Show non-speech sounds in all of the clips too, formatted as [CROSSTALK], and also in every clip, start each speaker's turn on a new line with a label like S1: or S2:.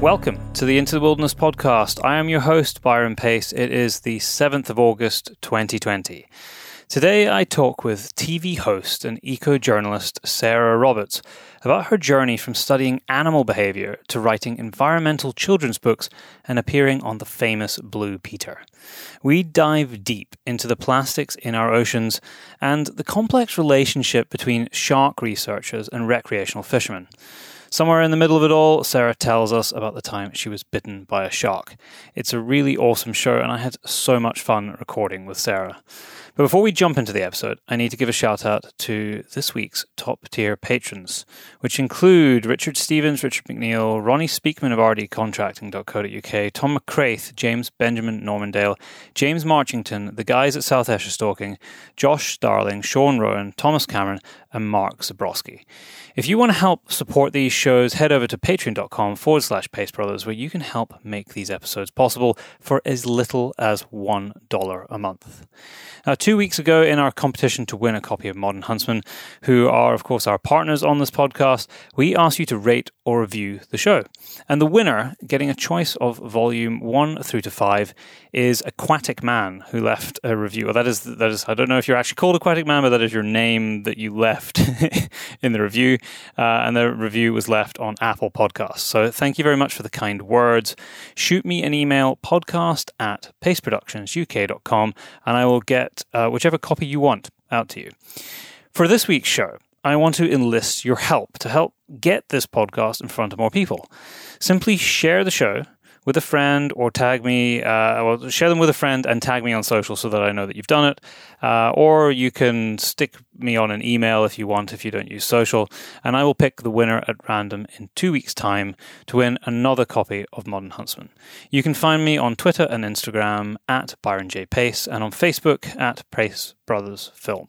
S1: Welcome to the Into the Wilderness podcast. I am your host, Byron Pace. It is the 7th of August, 2020. Today I talk with TV host and eco journalist Sarah Roberts about her journey from studying animal behavior to writing environmental children's books and appearing on the famous Blue Peter. We dive deep into the plastics in our oceans and the complex relationship between shark researchers and recreational fishermen. Somewhere in the middle of it all, Sarah tells us about the time she was bitten by a shark. It's a really awesome show, and I had so much fun recording with Sarah. But before we jump into the episode, I need to give a shout out to this week's top tier patrons, which include Richard Stevens, Richard McNeil, Ronnie Speakman of rdcontracting.co.uk, Tom McCraith, James Benjamin Normandale, James Marchington, the guys at South Esher Stalking, Josh Starling, Sean Rowan, Thomas Cameron, and Mark Zabrowski. If you want to help support these shows, head over to patreon.com forward slash Pace Brothers, where you can help make these episodes possible for as little as $1 a month. Now, two weeks ago, in our competition to win a copy of Modern Huntsman, who are, of course, our partners on this podcast, we asked you to rate or review the show. And the winner, getting a choice of volume one through to five, is Aquatic Man, who left a review. Well, that is, that is, I don't know if you're actually called Aquatic Man, but that is your name that you left [LAUGHS] in the review uh, and the review was left on Apple Podcasts. So thank you very much for the kind words. Shoot me an email, podcast at paceproductionsuk.com, and I will get uh, whichever copy you want out to you. For this week's show, I want to enlist your help to help get this podcast in front of more people. Simply share the show with a friend or tag me, uh, well, share them with a friend and tag me on social so that I know that you've done it. Uh, or you can stick me on an email if you want, if you don't use social, and I will pick the winner at random in two weeks' time to win another copy of Modern Huntsman. You can find me on Twitter and Instagram at Byron J. Pace and on Facebook at Pace Brothers Film.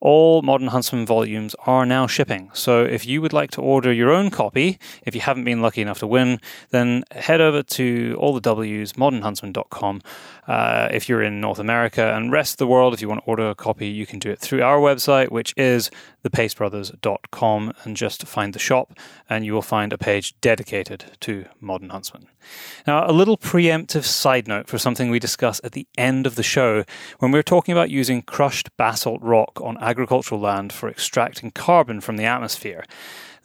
S1: All Modern Huntsman volumes are now shipping. So if you would like to order your own copy, if you haven't been lucky enough to win, then head over to all the W's, modernhuntsman.com. If you're in North America and rest of the world, if you want to order a copy, you can do it through our website, which is thepacebrothers.com, and just find the shop, and you will find a page dedicated to Modern Huntsman. Now, a little preemptive side note for something we discuss at the end of the show when we're talking about using crushed basalt rock on agricultural land for extracting carbon from the atmosphere.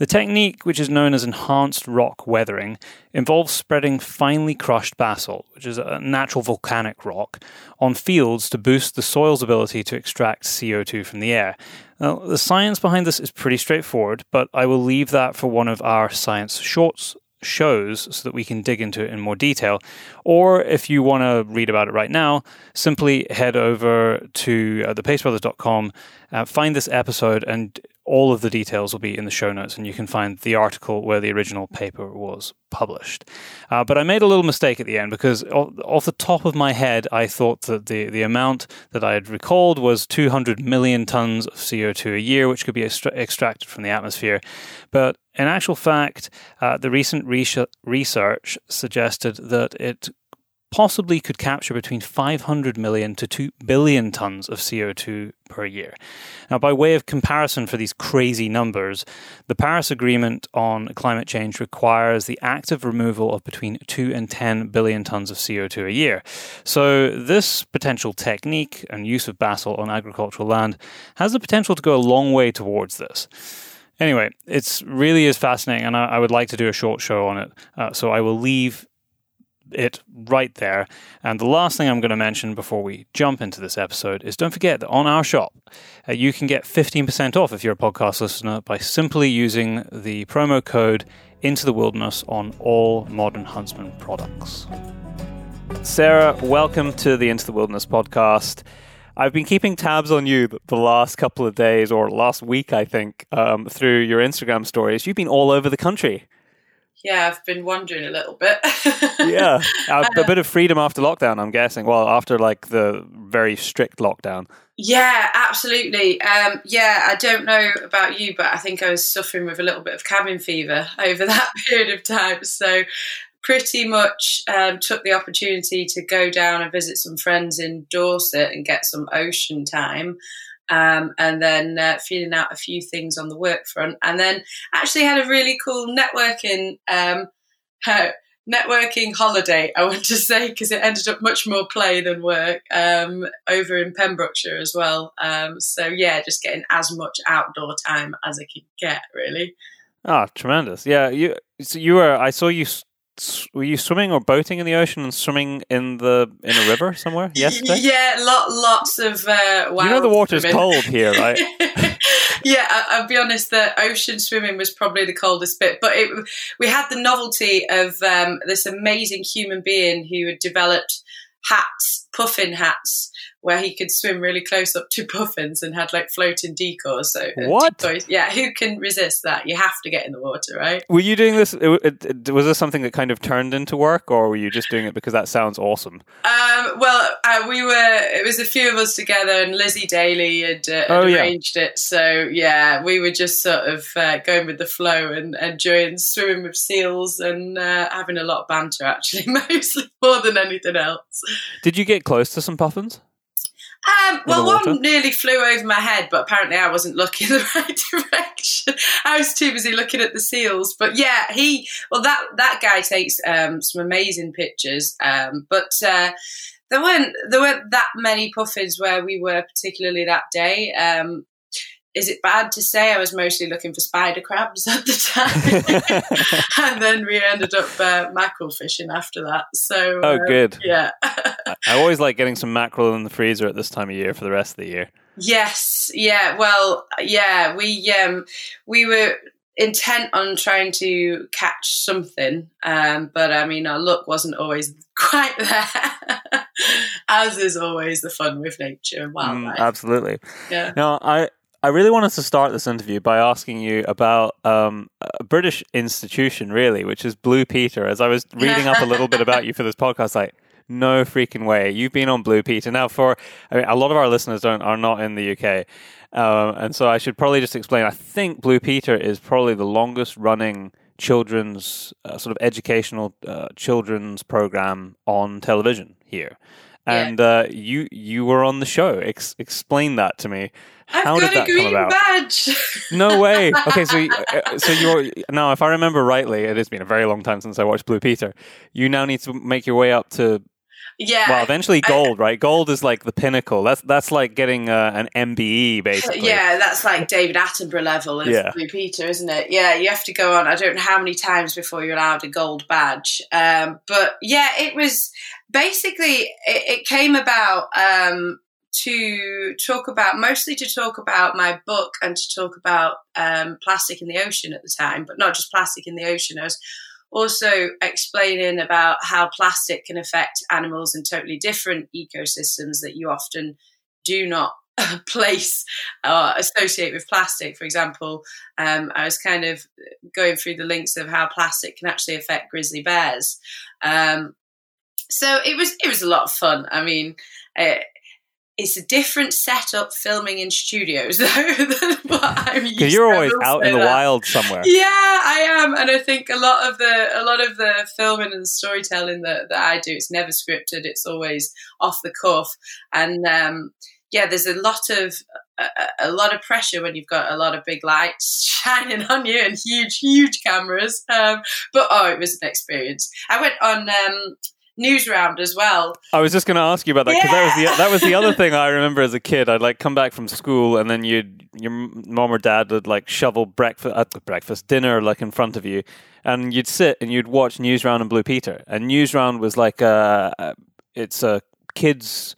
S1: The technique, which is known as enhanced rock weathering, involves spreading finely crushed basalt, which is a natural volcanic rock, on fields to boost the soil's ability to extract CO2 from the air. Now, the science behind this is pretty straightforward, but I will leave that for one of our science shorts shows so that we can dig into it in more detail. Or if you want to read about it right now, simply head over to uh, thepacebrothers.com, uh, find this episode, and all of the details will be in the show notes, and you can find the article where the original paper was published. Uh, but I made a little mistake at the end because off, the top of my head, I thought that the, the amount that I had recalled was 200 million tons of CO2 a year, which could be extra- extracted from the atmosphere. But in actual fact, uh, the recent research suggested that it possibly could capture between 500 million to 2 billion tons of CO2 per year. Now, by way of comparison for these crazy numbers, the Paris Agreement on climate change requires the active removal of between 2 and 10 billion tons of CO2 a year. So, this potential technique and use of basalt on agricultural land has the potential to go a long way towards this. Anyway, it's really is fascinating, and I, I would like to do a short show on it. Uh, so I will leave it right there. And the last thing I'm going to mention before we jump into this episode is don't forget that on our shop, uh, you can get 15% off if you're a podcast listener by simply using the promo code Into the Wilderness on all Modern Huntsman products. Sarah, welcome to the Into the Wilderness podcast. I've been keeping tabs on you the last couple of days, or last week, I think, um, through your Instagram stories. You've been all over the country.
S2: Yeah, I've been wondering a little bit. [LAUGHS]
S1: yeah, a, a bit of freedom after lockdown. I'm guessing. Well, after like the very strict lockdown.
S2: Yeah, absolutely. Um, yeah, I don't know about you, but I think I was suffering with a little bit of cabin fever [LAUGHS] over that [LAUGHS] period of time. So, pretty much um, took the opportunity to go down and visit some friends in Dorset and get some ocean time. Um, and then uh, feeling out a few things on the work front, and then actually had a really cool networking um, networking holiday. I want to say because it ended up much more play than work um, over in Pembrokeshire as well. Um, so yeah, just getting as much outdoor time as I could get, really.
S1: Ah, oh, tremendous! Yeah, you so you were. I saw you were you swimming or boating in the ocean and swimming in the in a river somewhere yesterday?
S2: Yeah, lot, lots of. Uh,
S1: you know the water's swimming. cold here, right? [LAUGHS]
S2: yeah, I, will be honest. The ocean swimming was probably the coldest bit, but it, we had the novelty of um, this amazing human being who had developed hats, puffin hats, where he could swim really close up to [LAUGHS] puffins and had like floating decors. So
S1: uh, what?
S2: Decoys. Yeah, who can resist that? You have to get in the water, right?
S1: Were you doing this? It, it, was this something that kind of turned into work, or were you just doing it because that sounds awesome?
S2: Um, well, uh, we were. It was a few of us together, and Lizzie Daly had, uh, had oh, arranged yeah. it. So yeah, we were just sort of uh, going with the flow and enjoying swimming with seals and uh, having a lot of banter. Actually, [LAUGHS] mostly more than anything else.
S1: Did you get close to some puffins?
S2: Um, well, one nearly flew over my head, but apparently I wasn't looking [LAUGHS] the right direction. I was too busy looking at the seals. But yeah, he well that that guy takes um, some amazing pictures. Um, but uh, there weren't there weren't that many puffins where we were particularly that day. Um, is it bad to say I was mostly looking for spider crabs at the time? [LAUGHS] [LAUGHS] and then we ended up uh, mackerel fishing after that. So,
S1: oh,
S2: uh,
S1: good.
S2: Yeah.
S1: I always like getting some mackerel in the freezer at this time of year for the rest of the year.
S2: Yes. Yeah. Well, yeah, we, um, we were intent on trying to catch something, um, but I mean, our luck wasn't always [LAUGHS] quite there, as is always the fun with nature and mm, wildlife.
S1: Mm, absolutely.
S2: Yeah.
S1: Now, I I really wanted to start this interview by asking you about um, a British institution, really, which is Blue Peter. As I was reading up a little bit about you for this podcast, like, no freaking way. You've been on Blue Peter. Now, for I mean, a lot of our listeners don't are not in the UK. Um, and so I should probably just explain. I think Blue Peter is probably the longest running children's uh, sort of educational uh, children's program on television here. And yeah. uh, you you were on the show. Ex- explain that to me.
S2: I've How did that come about? Badge.
S1: no way. [LAUGHS] Okay, so uh, so you're now, if I remember rightly, it has been a very long time since I watched Blue Peter. You now need to make your way up to
S2: yeah.
S1: Well, eventually gold, I, right? Gold is like the pinnacle. That's that's like getting uh, an MBE, basically.
S2: Yeah, that's like David Attenborough level of yeah. Blue Peter, isn't it? Yeah, you have to go on. I don't know how many times before you're allowed a gold badge. Um, but yeah, it was basically it, it came about um, to talk about mostly to talk about my book and to talk about um, plastic in the ocean at the time, but not just plastic in the ocean. I was also explaining about how plastic can affect animals in totally different ecosystems that you often do not [LAUGHS] place or associate with plastic. For example, um, I was kind of going through the links of how plastic can actually affect grizzly bears. Um, so it was it was a lot of fun. I mean, uh, it's a different setup filming in studios [LAUGHS] though than what I'm used.
S1: You're always out in the that. wild somewhere.
S2: Yeah, I am, and I think a lot of the a lot of the filming and storytelling that, that I do, it's never scripted. It's always off the cuff, and um, yeah, there's a lot of a, a, lot of pressure when you've got a lot of big lights [LAUGHS] shining on you and huge, huge cameras. Um, but oh, it was an experience. I went on um, Newsround as well.
S1: I was just going to ask you about that because yeah. that was the that was the other thing I remember as a kid. I'd like come back from school and then you'd your mom or dad would like shovel breakfast uh, breakfast dinner like in front of you, and you'd sit and you'd watch Newsround and Blue Peter. And Newsround was like a, a it's a kids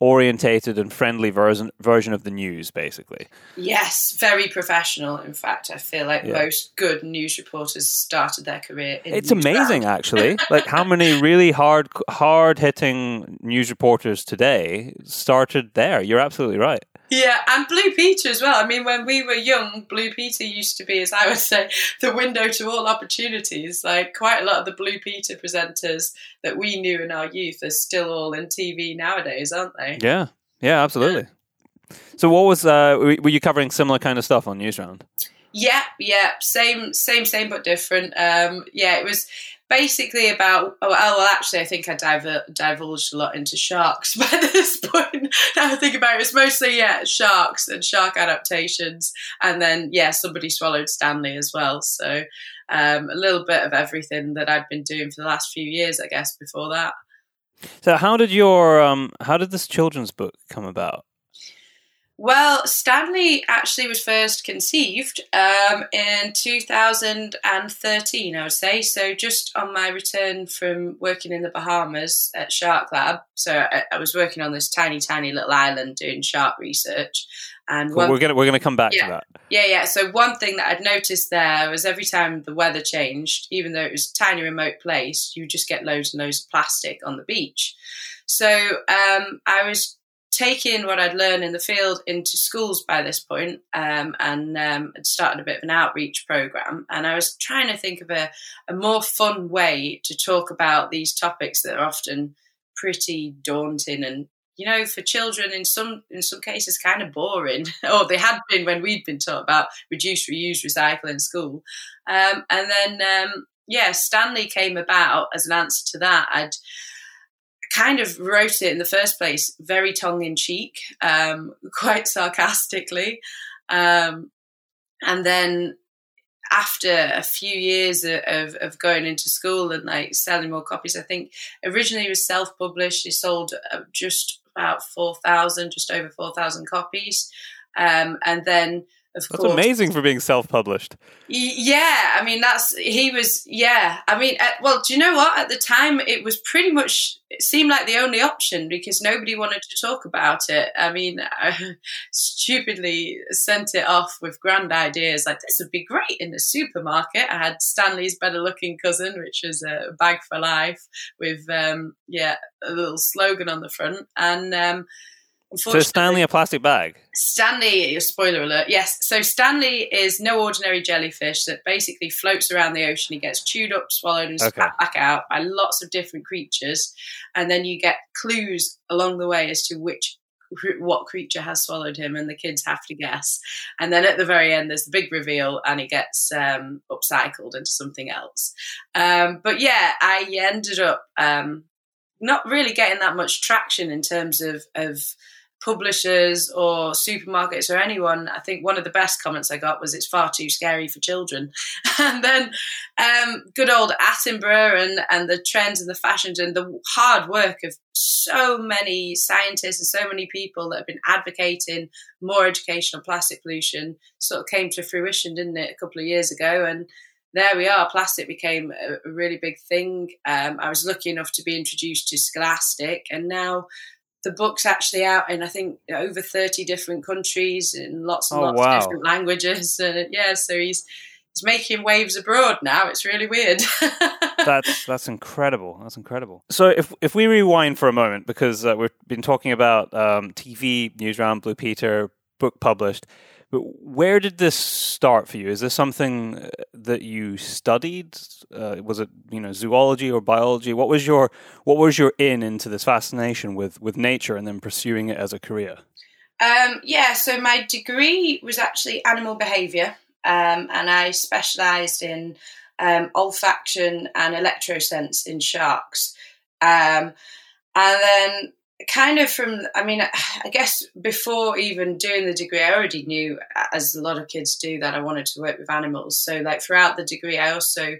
S1: orientated and friendly version version of the news basically.
S2: Yes very professional in fact i feel like yeah. most good news reporters started their career
S1: it's amazing actually. [LAUGHS] Like how many really hard hard hitting news reporters today started there? You're absolutely right
S2: Yeah, and Blue Peter as well. I mean, when we were young, Blue Peter used to be, as I would say, [LAUGHS] the window to all opportunities. Like quite a lot of the Blue Peter presenters that we knew in our youth are still all in TV nowadays, aren't they?
S1: Yeah, yeah, absolutely. Yeah. So, what was uh, were you covering similar kind of stuff on Newsround?
S2: Yeah, yeah, same, same, same, but different. Um, yeah, it was basically about oh well actually I think I diver, divulged a lot into sharks [LAUGHS] by this point. Now I think about it it's mostly yeah sharks and shark adaptations. And then yeah somebody swallowed Stanley as well. So um, a little bit of everything that I'd been doing for the last few years I guess before that.
S1: So how did your um, how did this children's book come about
S2: well, Stanley actually was first conceived um, in 2013, I would say. So, just on my return from working in the Bahamas at Shark Lab. So, I, I was working on this tiny, tiny little island doing shark research. And
S1: one, we're gonna we're gonna come back
S2: yeah,
S1: to that.
S2: Yeah, yeah. So one thing that I'd noticed there was every time the weather changed, even though it was a tiny remote place, you just get loads and loads of plastic on the beach. So um, I was taking what I'd learned in the field into schools by this point, um, and um, had started a bit of an outreach program. And I was trying to think of a, a more fun way to talk about these topics that are often pretty daunting and you know for children in some in some cases kind of boring [LAUGHS] or they had been when we'd been taught about reduce reuse recycle in school um, and then um, yeah stanley came about as an answer to that i'd kind of wrote it in the first place very tongue in cheek, um, [LAUGHS] quite sarcastically. Um, and then after a few years of, of going into school and like selling more copies, I think originally it was self published. It sold uh, just about 4,000, just over 4,000 copies. Um, and then
S1: of that's course. amazing for being self-published.
S2: Yeah, I mean that's he was. Yeah, I mean, uh, well, do you know what? At the time, it was pretty much it seemed like the only option because nobody wanted to talk about it. I mean, I [LAUGHS] stupidly sent it off with grand ideas like this would be great in the supermarket. I had Stanley's better-looking cousin, which is a bag for life, with um, yeah a little slogan on the front, and um,
S1: so Stanley a plastic bag?
S2: Stanley, spoiler alert, yes. So Stanley is no ordinary jellyfish that basically floats around the ocean. He gets chewed up, swallowed, and spat okay. back out by lots of different creatures, and then you get clues along the way as to which what creature has swallowed him, and the kids have to guess. And then at the very end, there's the big reveal, and he gets um, upcycled into something else. Um, but yeah, I ended up um, not really getting that much traction in terms of of publishers or supermarkets or anyone, I think one of the best comments I got was it's far too scary for children. [LAUGHS] and then um, good old Attenborough and, and the trends and the fashions and the hard work of so many scientists and so many people that have been advocating more education on plastic pollution sort of came to fruition, didn't it, a couple of years ago? And there we are. Plastic became a, really big thing. Um, I was lucky enough to be introduced to Scholastic, and now the book's actually out in I think over thirty different countries in lots and oh, lots wow. of different languages. [LAUGHS] And yeah, so he's he's making waves abroad now. It's really weird. [LAUGHS]
S1: that's that's incredible. That's incredible. So if if we rewind for a moment, because uh, we've been talking about um, TV, Newsround, Blue Peter, book published. But where did this start for you? Is this something uh, that you studied? Uh, was it you know zoology or biology? What was your what was your in into this fascination with with nature and then pursuing it as a career?
S2: Um, yeah, so my degree was actually animal behaviour, um, and I specialised in um, olfaction and electrosense in sharks. Um, and then kind of from i mean i guess before even doing the degree i already knew as a lot of kids do that i wanted to work with animals. So like throughout the degree i also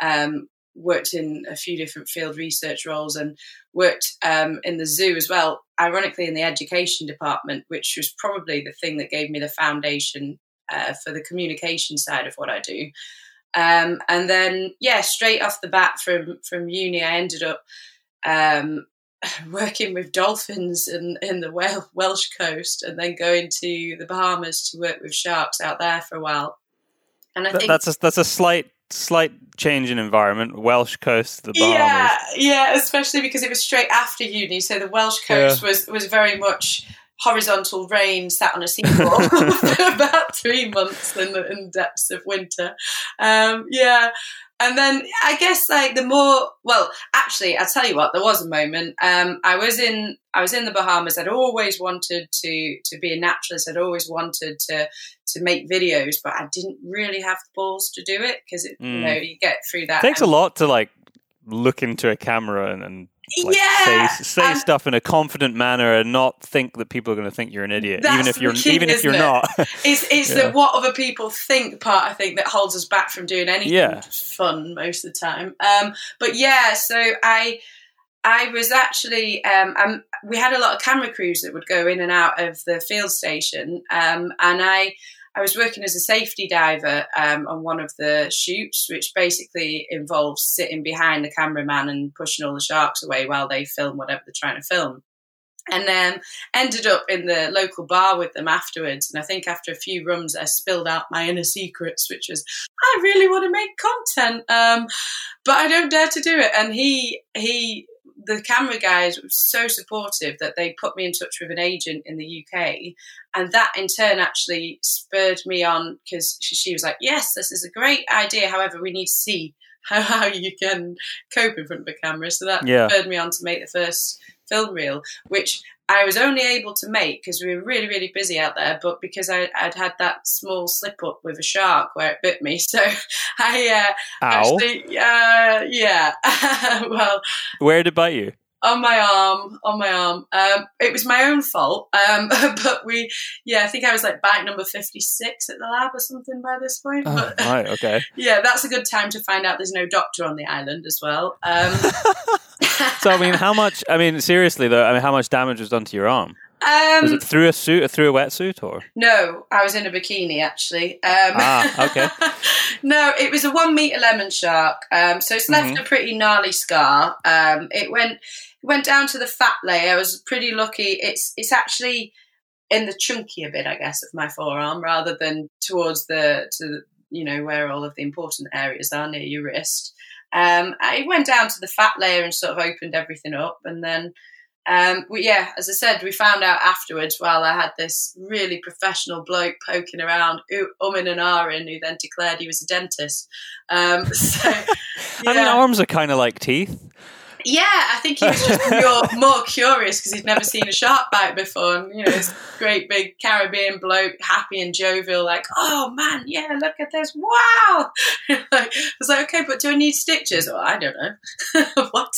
S2: um, worked in a few different field research roles and worked um, in the zoo as well ironically in the education department which was probably the thing that gave me the foundation uh, for the communication side of what i do. Um, and then yeah straight off the bat from from uni i ended up um, [SIGHS] working with dolphins in, in the Welsh coast and then going to the Bahamas to work with sharks out there for a while.
S1: And I think that's a, that's a slight slight change in environment. Welsh coast, the Bahamas.
S2: Yeah, yeah, especially because it was straight after uni, so the Welsh coast yeah. was was very much horizontal rain, sat on a seafloor [LAUGHS] [LAUGHS] for about three months in the, in the depths of winter. Um, yeah. And then I guess like the more well, actually, I'll tell you what. There was a moment. Um, I was in I was in the Bahamas. I'd always wanted to to be a naturalist. I'd always wanted to to make videos, but I didn't really have the balls to do it because mm. you know you get through that.
S1: It takes a lot to like look into a camera and, and like yeah, say, say stuff in a confident manner and not think that people are going to think you're an idiot, even if you're key, even if you're it? not. [LAUGHS]
S2: it's it's yeah. that what other people think part I think that holds us back from doing anything yeah. fun most of the time. Um, but yeah, so I I was actually um, um, we had a lot of camera crews that would go in and out of the field station, um, and I I was working as a safety diver um, on one of the shoots, which basically involves sitting behind the cameraman and pushing all the sharks away while they film whatever they're trying to film. And then ended up in the local bar with them afterwards. And I think after a few rums, I spilled out my inner secrets, which was I really want to make content, um, but I don't dare to do it. And he he the camera guys were so supportive that they put me in touch with an agent in the UK. And that in turn actually spurred me on because she was like, yes, this is a great idea. However, we need to see [LAUGHS] how, how you can cope in front of a camera. So that yeah. spurred me on to make the first film reel, which I was only able to make because we were really, really busy out there, but because I, would had that small slip up with a shark where it bit me. [LAUGHS] So I uh, actually, uh, yeah, [LAUGHS] well.
S1: Where did it bite you?
S2: on my arm, on my arm. Um, it was my own fault, um, [LAUGHS] but we, yeah, I think I was like bite number fifty-six at the lab or something by this point.
S1: Oh,
S2: but,
S1: right, okay.
S2: Yeah, that's a good time to find out there's no doctor on the island as well. Um,
S1: so I mean, how much? I mean, seriously though, I mean, how much damage was done to your arm? Um, was it through a suit, through a wetsuit, or
S2: no? I was in a bikini actually.
S1: Um, ah, okay. [LAUGHS]
S2: no, it was a one meter lemon shark. Um, so it's left mm-hmm. a pretty gnarly scar. Um, it went it went down to the fat layer. I was pretty lucky. It's it's actually in the chunkier bit, I guess, of my forearm rather than towards the to you know where all of the important areas are near your wrist. Um, I went down to the fat layer and sort of opened everything up, and then. Um, we, yeah, as I said, we found out afterwards while I had this really professional bloke poking around, umming and ahhing, who then declared he was a dentist. Um, [LAUGHS] so, yeah.
S1: I mean, arms are kind of like teeth.
S2: Yeah, I think he was just more, [LAUGHS] more curious because he'd never seen a shark bite before. And, you know, this great big Caribbean bloke, happy and jovial, like, oh man, yeah, look at this. Wow. [LAUGHS] like, I was like, okay, but do I need stitches? Well, I don't know. [LAUGHS] what?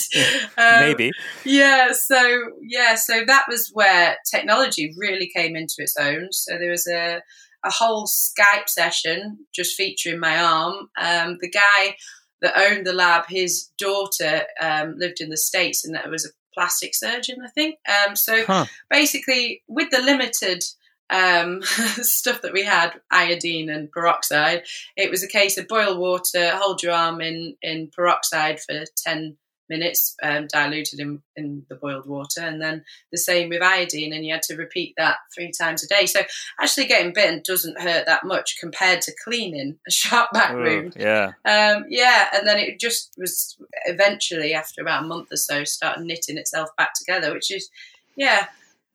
S1: Um, Maybe.
S2: Yeah, so, yeah, so that was where technology really came into its own. So there was a, a whole Skype session just featuring my arm. Um, the guy that owned the lab, his daughter um, lived in the States and that was a plastic surgeon, I think. Um, so huh. basically, with the limited um, [LAUGHS] stuff that we had, iodine and peroxide, it was a case of boil water, hold your arm in, in peroxide for 10 minutes, um, diluted in, in the boiled water, and then the same with iodine, and you had to repeat that three times a day. So actually, getting bitten doesn't hurt that much compared to cleaning a sharp back wound.
S1: Yeah,
S2: um, yeah, and then it just was eventually after about a month or so started knitting itself back together, which is yeah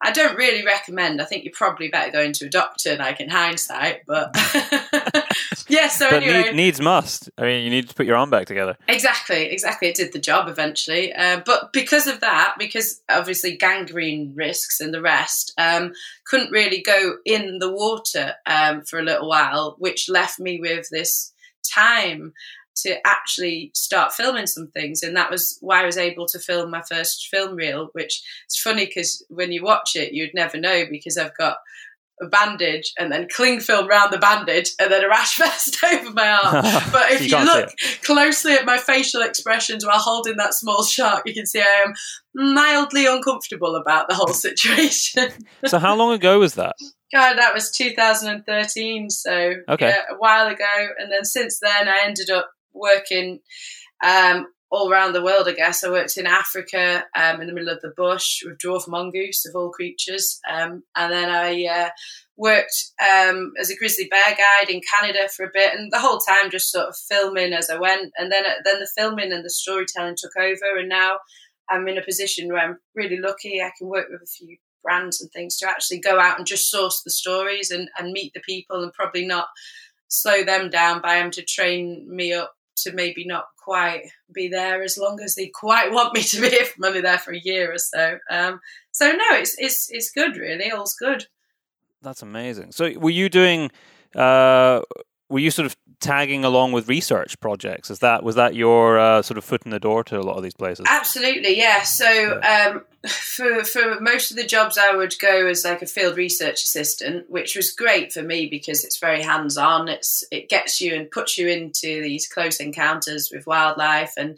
S2: I don't really recommend. I think you're probably better going to a doctor, like in hindsight. But [LAUGHS] [LAUGHS] yeah, so
S1: but
S2: anyway,
S1: need, needs must. I mean, you need to put your arm back together.
S2: Exactly, exactly. It did the job eventually, uh, but because of that, because obviously gangrene risks and the rest, um, couldn't really go in the water um, for a little while, which left me with this time to actually start filming some things and that was why I was able to film my first film reel which is funny because when you watch it you'd never know because I've got a bandage and then cling film around the bandage and then a rash [LAUGHS] vest over my arm. [LAUGHS] But if you, you look closely at my facial expressions while holding that small shark, you can see I am mildly uncomfortable about the whole situation.
S1: so how long ago was that? [LAUGHS]
S2: God, that was 2013. So okay. yeah, a while ago. And then since then, I ended up working um, all around the world, I guess. I worked in Africa um, in the middle of the bush with dwarf mongoose, of all creatures. Um, and then I uh, worked um, as a grizzly bear guide in Canada for a bit, and the whole time just sort of filming as I went. And then, uh, then the filming and the storytelling took over, and now I'm in a position where I'm really lucky. I can work with a few brands and things to actually go out and just source the stories and, and meet the people and probably not slow them down by having to train me up to maybe not quite be there as long as they quite want me to be [LAUGHS] if I'm only there for a year or so. Um, so no, it's it's it's good really, all's good.
S1: That's amazing. So were you doing uh, were you sort of tagging along with research projects? Is that was that your uh, sort of foot in the door to a lot of these places?
S2: Absolutely, yeah. So um, [LAUGHS] for for most of the jobs, I would go as like a field research assistant, which was great for me because it's very hands on. It's it gets you and puts you into these close encounters with wildlife and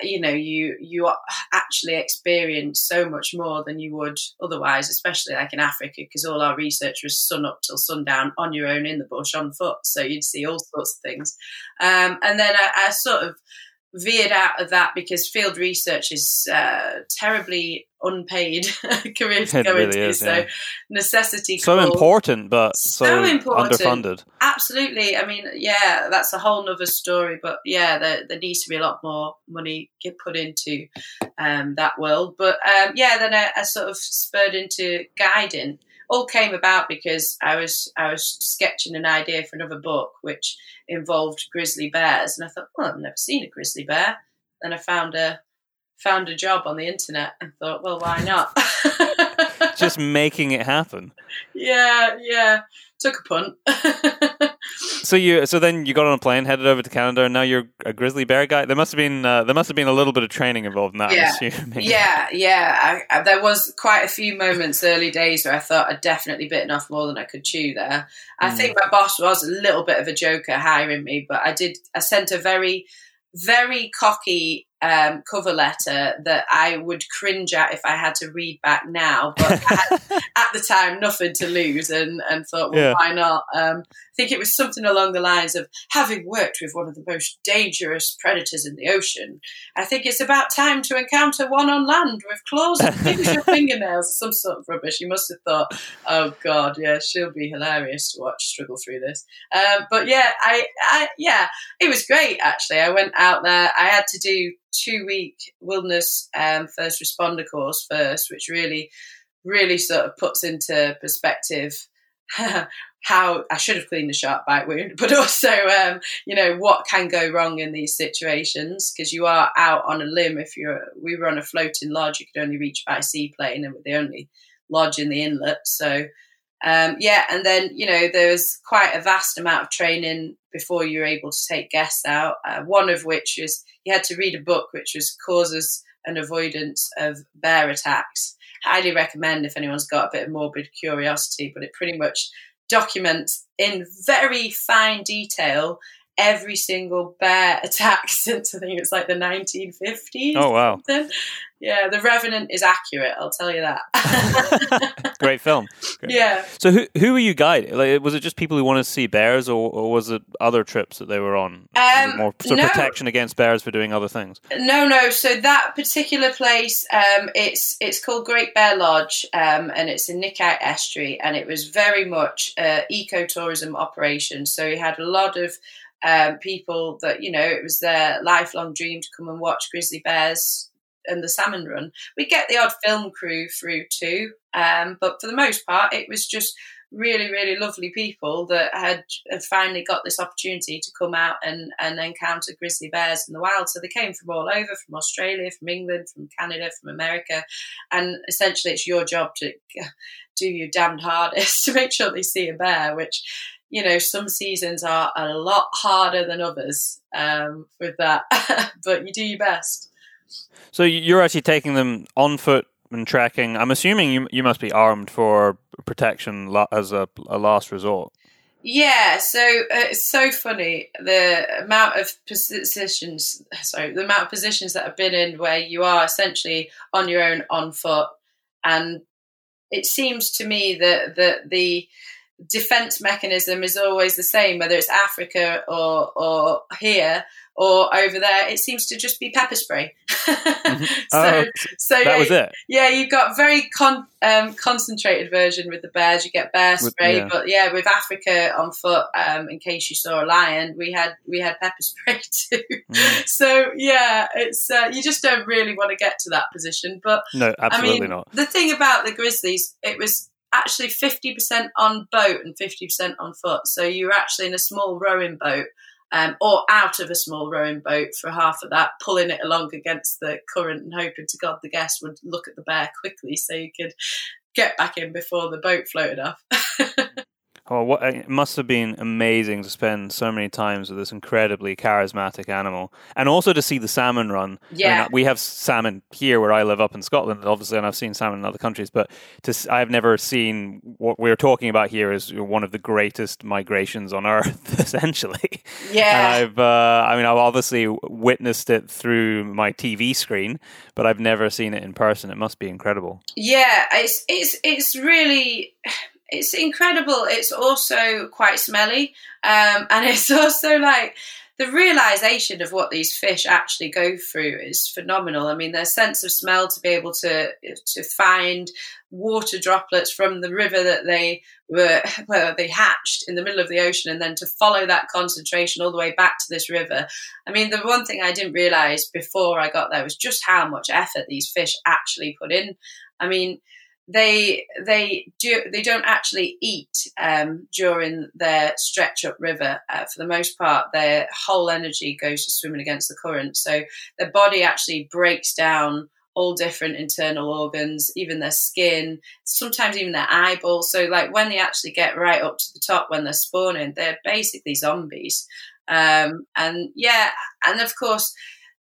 S2: you know you you actually experience so much more than you would otherwise especially like in africa because all our research was sun up till sundown on your own in the bush on foot. So you'd see all sorts of things. Um, and then I, I, sort of veered out of that because field research is uh, terribly unpaid [LAUGHS] career to go really into. Is, so yeah. necessity.
S1: So important, but so, so important. underfunded.
S2: Absolutely. I mean, yeah, that's a whole nother story. But yeah, there, there needs to be a lot more money get put into um, that world. But um, yeah, then I, I sort of spurred into guiding all came about because I was I was sketching an idea for another book which involved grizzly bears, and I thought, well, I've never seen a grizzly bear. Then I found a found a job on the internet and thought, well, why not?
S1: Just [LAUGHS] making it happen.
S2: Yeah, yeah. Took a punt. [LAUGHS]
S1: so you so then you got on a plane, headed over to Canada, and now you're a grizzly bear guy. There must have been uh, there must have been a little bit of training involved in that.
S2: Yeah, yeah, yeah. I, I, there was quite a few moments early days where I thought I'd definitely bitten off more than I could chew. There, I mm. think my boss was a little bit of a joker hiring me, but I did. I sent a very very cocky um, cover letter that I would cringe at if I had to read back now. But had, [LAUGHS] at the time, nothing to lose, and, and thought, well, yeah. why not? Um, I think it was something along the lines of having worked with one of the most dangerous predators in the ocean. I think it's about time to encounter one on land with claws and fingers your [LAUGHS] fingernails, some sort of rubbish. You must have thought, oh god, yeah, she'll be hilarious to watch struggle through this. Um, but yeah, I, I, yeah, it was great actually. I went out there. I had to do two week wilderness um, first responder course first, which really, really sort of puts into perspective [LAUGHS] how I should have cleaned a shark bite wound, [LAUGHS] but also, um, you know, what can go wrong in these situations because you are out on a limb. If you're, we were on a floating lodge, you could only reach by seaplane, and we're the only lodge in the inlet. So, um, yeah, and then you know there was quite a vast amount of training before you were able to take guests out. Uh, one of which is you had to read a book which was causes and avoidance of bear attacks. Highly recommend if anyone's got a bit of morbid curiosity, but it pretty much documents in very fine detail every single bear [LAUGHS] attack since I think it's like the 1950s.
S1: Oh wow!
S2: Yeah, The Revenant is accurate. I'll tell you that. [LAUGHS]
S1: Great film. Great. [LAUGHS]
S2: Yeah.
S1: So who who were you guiding? Like, was it just people who wanted to see bears, or, or was it other trips that they were on? Um, more sort no. protection against bears for doing other things.
S2: No, no. So that particular place, um, it's it's called Great Bear Lodge, um, and it's in Nekite Estuary, and it was very much an ecotourism operation. So you had a lot of um, people that you know it was their lifelong dream to come and watch grizzly bears and the salmon run. We get the odd film crew through too, um, but for the most part, it was just really, really lovely people that had, had finally got this opportunity to come out and, and encounter grizzly bears in the wild. So they came from all over, from Australia, from England, from Canada, from America, and essentially it's your job to [LAUGHS] do your damned hardest [LAUGHS] to make sure they see a bear, which you know, some seasons are a lot harder than others um, with that, [LAUGHS] but you do your best.
S1: So you're actually taking them on foot and tracking. I'm assuming you you must be armed for protection as a, a last resort.
S2: Yeah, so uh, it's so funny the amount of positions. Sorry, the amount of positions that I've been in where you are essentially on your own on foot, and it seems to me that that the defense mechanism is always the same, whether it's Africa or or here or over there, it seems to just be pepper spray.
S1: mm-hmm. [LAUGHS] so, oh, so that yeah, was it.
S2: Yeah, you've got very con- um, concentrated version with the bears. You get bear spray, with, yeah. but yeah, with Africa on foot, um, in case you saw a lion, we had we had pepper [LAUGHS] spray too. Mm. So yeah, it's uh, you just don't really want to get to that position. But
S1: no, absolutely I
S2: mean,
S1: not.
S2: The thing about the grizzlies, it was actually 50% on boat and 50% on foot. So you're actually in a small rowing boat um, or out of a small rowing boat for half of that, pulling it along against the current and hoping to God the guest would look at the bear quickly so you could get back in before the boat floated off. [LAUGHS]
S1: Oh, what, it must have been amazing to spend so many times with this incredibly charismatic animal, and also to see the salmon run.
S2: Yeah,
S1: I mean, we have salmon here where I live up in Scotland, obviously, and I've seen salmon in other countries. But to, I've never seen what we're talking about here is one of the greatest migrations on Earth, [LAUGHS] essentially.
S2: Yeah,
S1: and I've, uh, I mean, I've obviously witnessed it through my TV screen, but I've never seen it in person. It must be incredible.
S2: Yeah, it's it's it's really it's incredible. It's also quite smelly, um, [LAUGHS] and it's also like the realization of what these fish actually go through is phenomenal. I mean, their sense of smell to be able to to find water droplets from the river that they were [LAUGHS] where they hatched in the middle of the ocean, and then to follow that concentration all the way back to this river. I mean, the one thing I didn't realize before I got there was just how much effort these fish actually put in. I mean they they do they don't actually eat um, during their stretch up river. Uh, for the most part, their whole energy goes to swimming against the current. So their body actually breaks down all different internal organs, even their skin, sometimes even their eyeballs. So like when they actually get right up to the top when they're spawning, they're basically zombies. Um, and yeah, and of course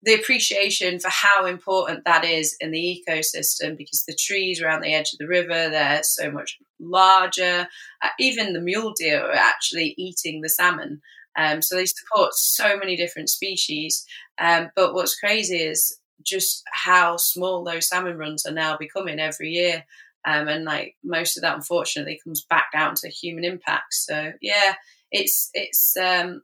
S2: the appreciation for how important that is in the ecosystem because the trees around the edge of the river they're so much larger. Uh, even the mule deer are actually eating the salmon. Um, so they support so many different species. Um, but what's crazy is just how small those salmon runs are now becoming every year. Um, and like most of that unfortunately comes back down to human impact. So yeah it's it's um,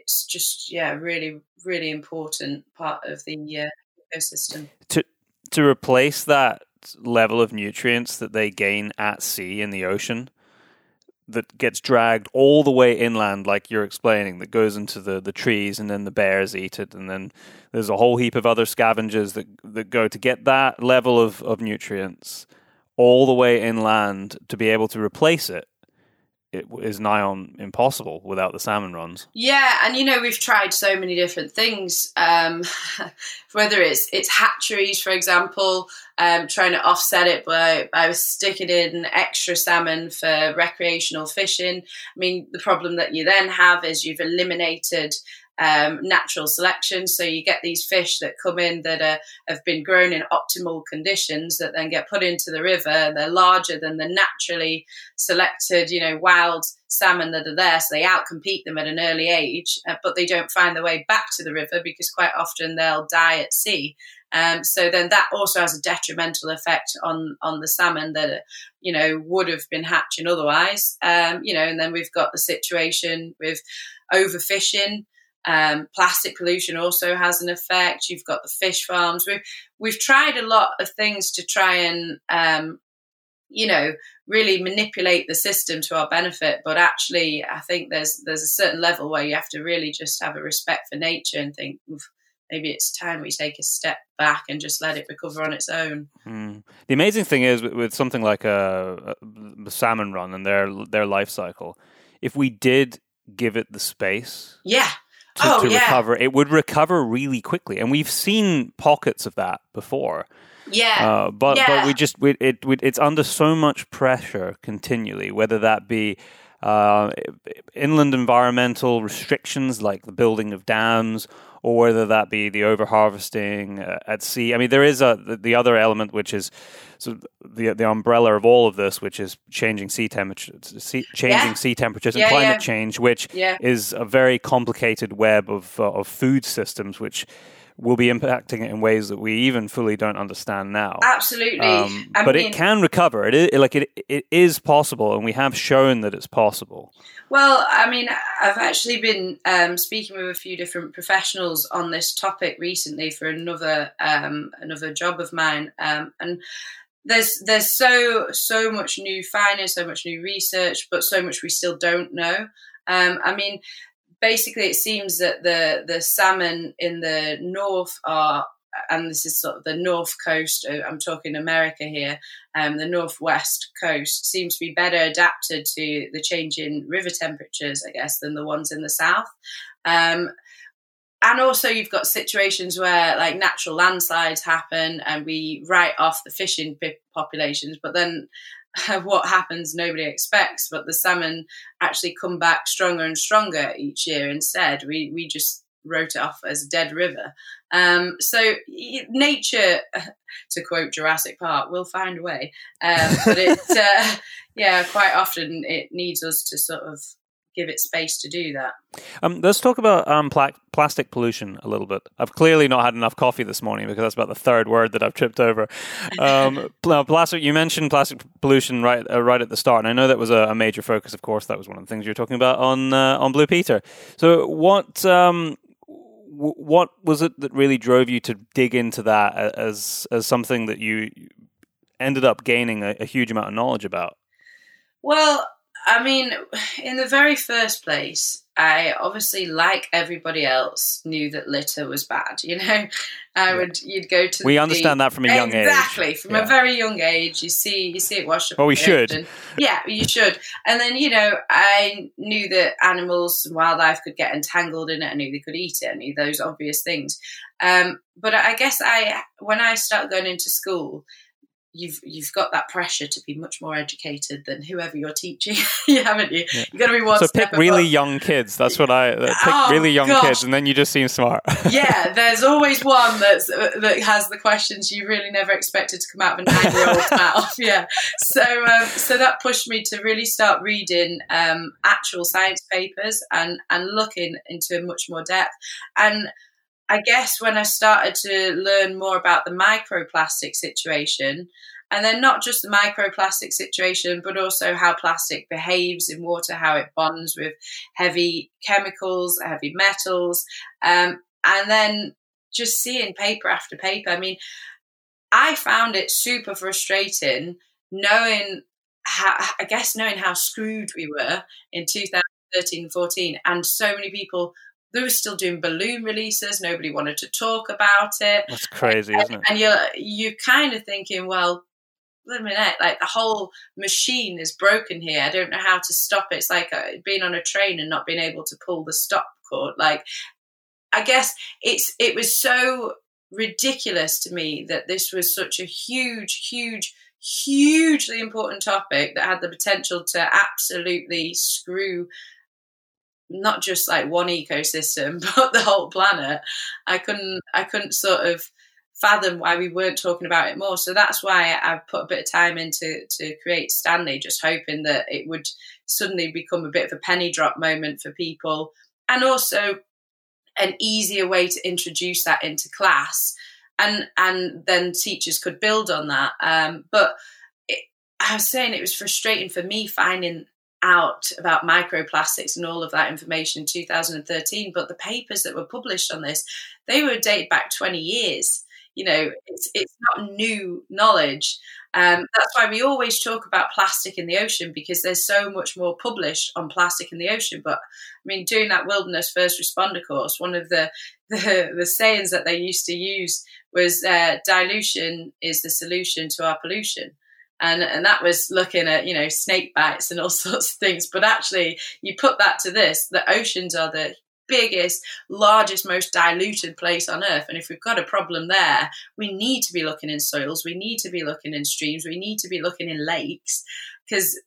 S2: it's just yeah, really really important part of the uh, ecosystem.
S1: To to replace that level of nutrients that they gain at sea in the ocean that gets dragged all the way inland, like you're explaining, that goes into the, the trees and then the bears eat it. And then there's a whole heap of other scavengers that, that go to get that level of, of nutrients all the way inland to be able to replace it it is nigh on impossible without the salmon runs.
S2: Yeah, and you know we've tried so many different things. Um, [LAUGHS] whether it's it's hatcheries, for example, um, trying to offset it by by sticking in extra salmon for recreational fishing. I mean, the problem that you then have is you've eliminated um, natural selection. So you get these fish that come in that are, have been grown in optimal conditions that then get put into the river. They're larger than the naturally selected, you know, wild salmon that are there. So they outcompete them at an early age, uh, but they don't find their way back to the river because quite often they'll die at sea. Um, so then that also has a detrimental effect on on the salmon that you know would have been hatching otherwise. Um, you know, and then we've got the situation with overfishing. Um, plastic pollution also has an effect. You've got the fish farms. We've we've tried a lot of things to try and um, you know really manipulate the system to our benefit. But actually, I think there's there's a certain level where you have to really just have a respect for nature and think. Maybe it's time we take a step back and just let it recover on its own.
S1: Mm. The amazing thing is with, with something like a, a salmon run and their their life cycle, if we did give it the space,
S2: yeah,
S1: to, oh, to yeah. recover, it would recover really quickly. And we've seen pockets of that before.
S2: Yeah.
S1: Uh, but
S2: yeah.
S1: but we just we, it it's under so much pressure continually, whether that be uh, inland environmental restrictions like the building of dams or whether that be the overharvesting uh, at sea. I mean, there is a the, the other element which is sort of the the umbrella of all of this, which is changing sea temperatures, sea, changing yeah. sea temperatures and yeah, climate yeah. change, which is a very complicated web of uh, of food systems, which will be impacting it in ways that we even fully don't understand now.
S2: Absolutely, um,
S1: but mean, it can recover. It is like it it is possible, and we have shown that it's possible.
S2: Well, I mean, I've actually been um, speaking with a few different professionals on this topic recently for another um, another job of mine, um, and there's there's so so much new findings, so much new research, but so much we still don't know. Um, I mean, basically, it seems that the the salmon in the north are, and this is sort of the north coast. Uh, I'm talking America here. Um, the northwest coast seems to be better adapted to the change in river temperatures, I guess, than the ones in the south. Um, and also you've got situations where like natural landslides happen and we write off the fishing populations but then [LAUGHS] what happens nobody expects but the salmon actually come back stronger and stronger each year instead. We we just wrote it off as a dead river. Um, so nature [LAUGHS] to quote jurassic park will find a way. Um, but it [LAUGHS] uh, yeah quite often it needs us to sort of give it space to do that.
S1: Um, let's talk about um, pla- plastic pollution a little bit. I've clearly not had enough coffee this morning because that's about the third word that I've tripped over. Um, [LAUGHS] plastic. You mentioned plastic pollution right uh, right at the start, and I know that was a, a, major focus. Of course, that was one of the things you were talking about on uh, on Blue Peter. So, what um, what was it that really drove you to dig into that as as something that you ended up gaining a, a huge amount of knowledge about?
S2: Well, I mean, in the very first place, I obviously, like everybody else, knew that litter was bad. You know, I would you'd go to.
S1: We understand that from a young
S2: exactly,
S1: age.
S2: Exactly, from yeah. a very young age, you see you see it washed up.
S1: Well, we should. And,
S2: yeah, you should. And then you know, I knew that animals and wildlife could get entangled in it. I knew they could eat it. I knew those obvious things. Um, but I guess I, when I started going into school, you've you've got that pressure to be much more educated than whoever you're teaching [LAUGHS] haven't you yeah. you've got to be one
S1: so pick really above. young kids that's what i uh, pick oh, really young gosh. kids and then you just seem smart [LAUGHS]
S2: yeah there's always one that's uh, that has the questions you really never expected to come out of a nine year old's [LAUGHS] mouth yeah so um, so that pushed me to really start reading um, actual science papers and and looking into much more depth and I guess when I started to learn more about the microplastic situation, and then not just the microplastic situation, but also how plastic behaves in water, how it bonds with heavy chemicals, heavy metals, um, and then just seeing paper after paper. I mean, I found it super frustrating knowing how, I guess, knowing how screwed we were in 2013 14, and so many people they were still doing balloon releases. Nobody wanted to talk about it.
S1: That's crazy,
S2: and,
S1: isn't it?
S2: And you're you kind of thinking, well, wait a minute, like the whole machine is broken here. I don't know how to stop it. It's like uh, being on a train and not being able to pull the stop cord. Like, I guess it's it was so ridiculous to me that this was such a huge, huge, hugely important topic that had the potential to absolutely screw not just like one ecosystem [LAUGHS] but the whole planet. I couldn't i couldn't sort of fathom why we weren't talking about it more. So that's why I've put a bit of time into to create stanley just hoping that it would suddenly become a bit of a penny drop moment for people and also an easier way to introduce that into class and and then teachers could build on that. Um, but i was saying it was frustrating for me finding out about microplastics and all of that information in 2013 but the papers that were published on this they were dated back 20 years. You know it's, it's not new knowledge. Um, that's why we always talk about plastic in the ocean because there's so much more published on plastic in the ocean. But i mean doing that wilderness first responder course one of the [LAUGHS] the, the sayings that they used to use was uh, dilution is the solution to our pollution and and that was looking at you know snake bites and all [LAUGHS] sorts of things. But actually you put that to this the oceans are the biggest largest most diluted place on earth. And if we've got a problem there we need to be looking in soils. We need to be looking in streams. We need to be looking in lakes. Because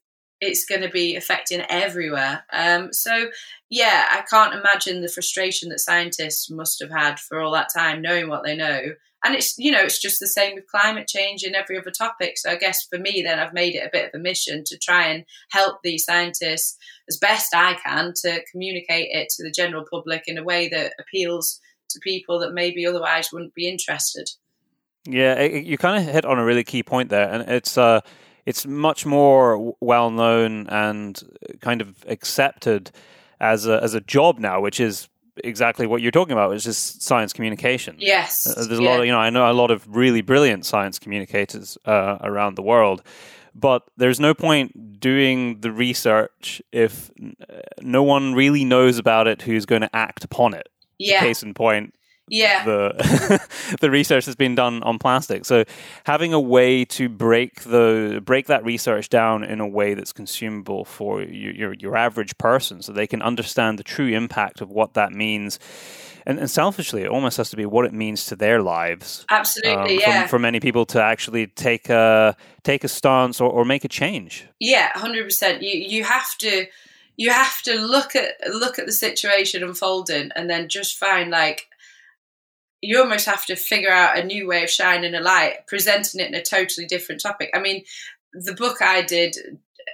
S2: it's going to be affecting everywhere. Um, so yeah i can't imagine the frustration that scientists must have had for all that time knowing what they know. And it's you know it's just the same with climate change and every other topic. So i guess for me then i've made it a bit of a mission to try and help these scientists as best i can to communicate it to the general public in a way that appeals to people that maybe otherwise wouldn't be interested.
S1: Yeah, you kind of hit on a really key point there, and it's uh, it's much more well known and kind of accepted as a as a job now, which is exactly what you're talking about, which is science communication.
S2: Yes,
S1: uh, there's a yeah. lot of you know I know a lot of really brilliant science communicators uh, around the world, but there's no point doing the research if no one really knows about it who's going to act upon it.
S2: Yeah.
S1: Case in point,
S2: yeah
S1: the [LAUGHS] the research has been done on plastic so having a way to break the break that research down in a way that's consumable for your your, your average person so they can understand the true impact of what that means and, and, selfishly, it almost has to be what it means to their lives.
S2: Absolutely, um, yeah.
S1: For, for, many people to actually take a take a stance or, or make a change.
S2: Yeah, hundred percent. You you have to you have to look at look at the situation unfolding and then just find like you almost have to figure out a new way of shining a light, presenting it in a totally different topic. I mean, the book I did,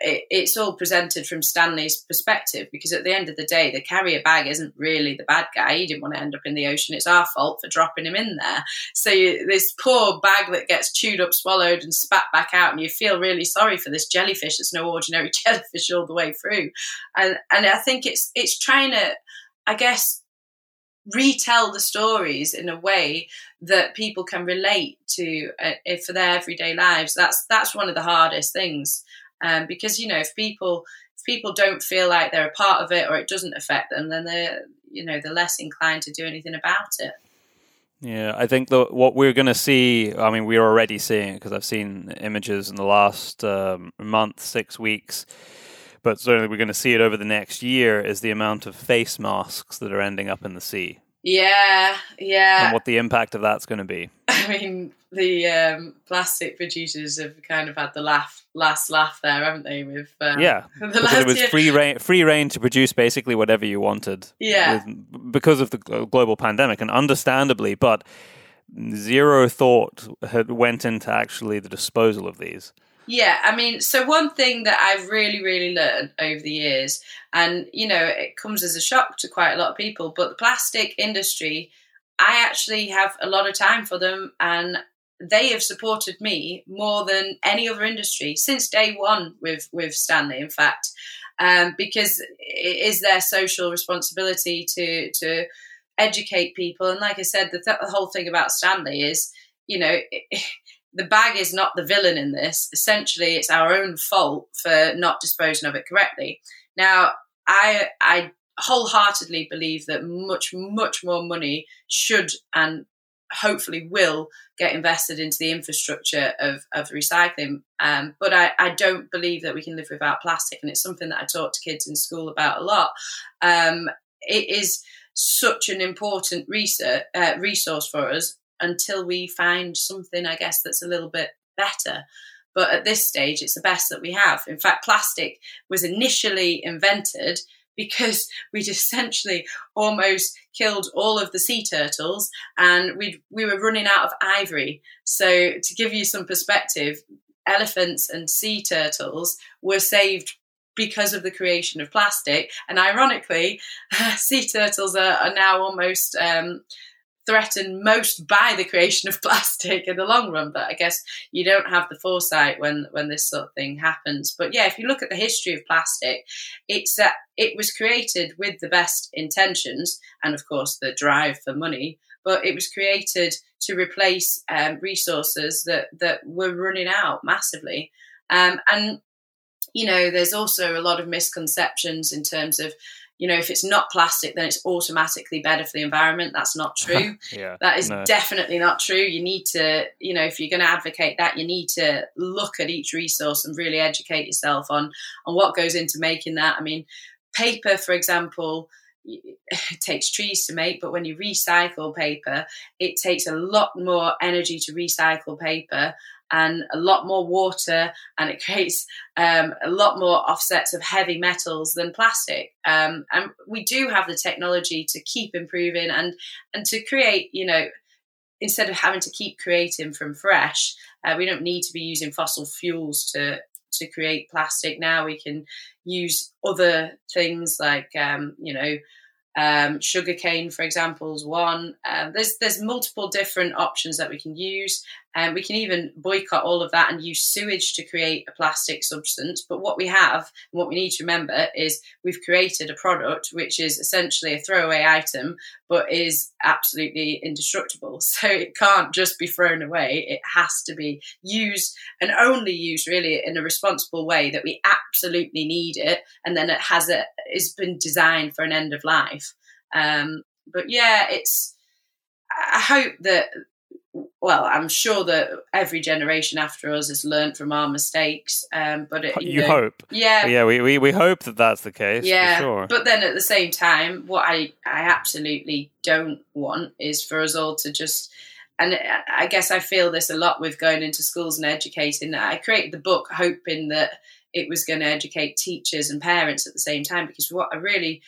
S2: it, it's all presented from Stanley's perspective because at the end of the day, the carrier bag isn't really the bad guy. He didn't want to end up in the ocean. It's our fault for dropping him in there. So you, this poor bag that gets chewed up, swallowed, and spat back out, and you feel really sorry for this jellyfish. It's no ordinary [LAUGHS] jellyfish all the way through. And and I think it's it's trying to, I guess retell the stories in a way that people can relate to uh, for their everyday lives. That's that's one of the hardest things. Um, because you know if people if people don't feel like they're a part of it or it doesn't affect them then they're you know they're less inclined to do anything about it.
S1: Yeah, I think the, what we're going to see, I mean, we're already seeing it because I've seen images in the last um, month, six weeks, but certainly we're going to see it over the next year is the amount of face masks that are ending up in the sea.
S2: Yeah, yeah.
S1: And what the impact of that's going to be. [LAUGHS]
S2: I mean, the um, plastic producers have kind of had the laugh, last laugh there, haven't they? With um,
S1: yeah, [LAUGHS] because it was year. free reign, free reign to produce basically whatever you wanted.
S2: Yeah,
S1: with, because of the global pandemic, and understandably, but zero thought had went into actually the disposal of these.
S2: Yeah, I mean, so one thing that I've really, really learned over the years, and you know, it comes as a shock to quite a lot of people, but the plastic industry, I actually have a lot of time for them, and they have supported me more than any other industry since day one with with Stanley. In fact, um, because it is their social responsibility to to educate people, and like I said, the, th- the whole thing about Stanley is, you know. It, [LAUGHS] the bag is not the villain in this. Essentially, it's our own fault for not disposing of it correctly. Now, I I wholeheartedly believe that much much more money should and hopefully will get invested into the infrastructure of, of recycling. Um, but I, I don't believe that we can live without plastic, and it's something that I talk to kids in school about a lot. Um, it is such an important research, uh, resource for us until we find something, I guess, that's a little bit better. But at this stage, it's the best that we have. In fact, plastic was initially invented [LAUGHS] because we'd essentially almost killed all of the sea turtles and we we were running out of ivory. So to give you some perspective, elephants and sea turtles were saved because of the creation of plastic. And ironically, [LAUGHS] sea turtles are, are now almost um, threatened most by the creation of [LAUGHS] plastic in the long run. But I guess you don't have the foresight when when this sort of thing happens. But yeah, if you look at the history of plastic, it's that it was created with the best intentions and of course the drive for money. But it was created to replace um, resources that that were running out massively. Um, and you know, there's also a lot of misconceptions in terms of you know, if it's not plastic, then it's automatically better for the environment. That's not [LAUGHS] true.
S1: yeah,
S2: that is no. definitely not true. You need to, you know, if you're going to advocate that, you need to look at each resource and really educate yourself on on what goes into making that. I mean, paper, for example, it takes trees to make, but when you recycle paper, it takes a lot more energy to recycle paper and a lot more water, and it [LAUGHS] creates um, a lot more offsets of heavy metals than plastic. Um, and we do have the technology to keep improving and and to create, you know, instead of having to keep creating from fresh, uh, we don't need to be using fossil fuels to to create plastic. Now we can use other things like, um, you know Um, sugarcane, for example, is one. Um, there's there's multiple different options that we can use, and um, we can even boycott all of that and use sewage to create a plastic substance. But what we have, and what we need to remember, is we've created a product which is essentially a throwaway item, but is absolutely indestructible. [LAUGHS] So it can't just be thrown away. It has to be used and only used really in a responsible way that we absolutely need it, and then it has a it's been designed for an end of life. Um, but yeah, it's. I hope that well, I'm sure that every generation after us has learned from our mistakes. Um, but it,
S1: you, you know, hope,
S2: yeah,
S1: yeah, we, we, we hope that that's the case.
S2: Yeah,
S1: sure.
S2: but then at the same time, what I I absolutely don't want is for us all to just. And I guess I feel this a lot with going into schools and educating. I created the book hoping that it was going to educate teachers and parents at the same time because what I really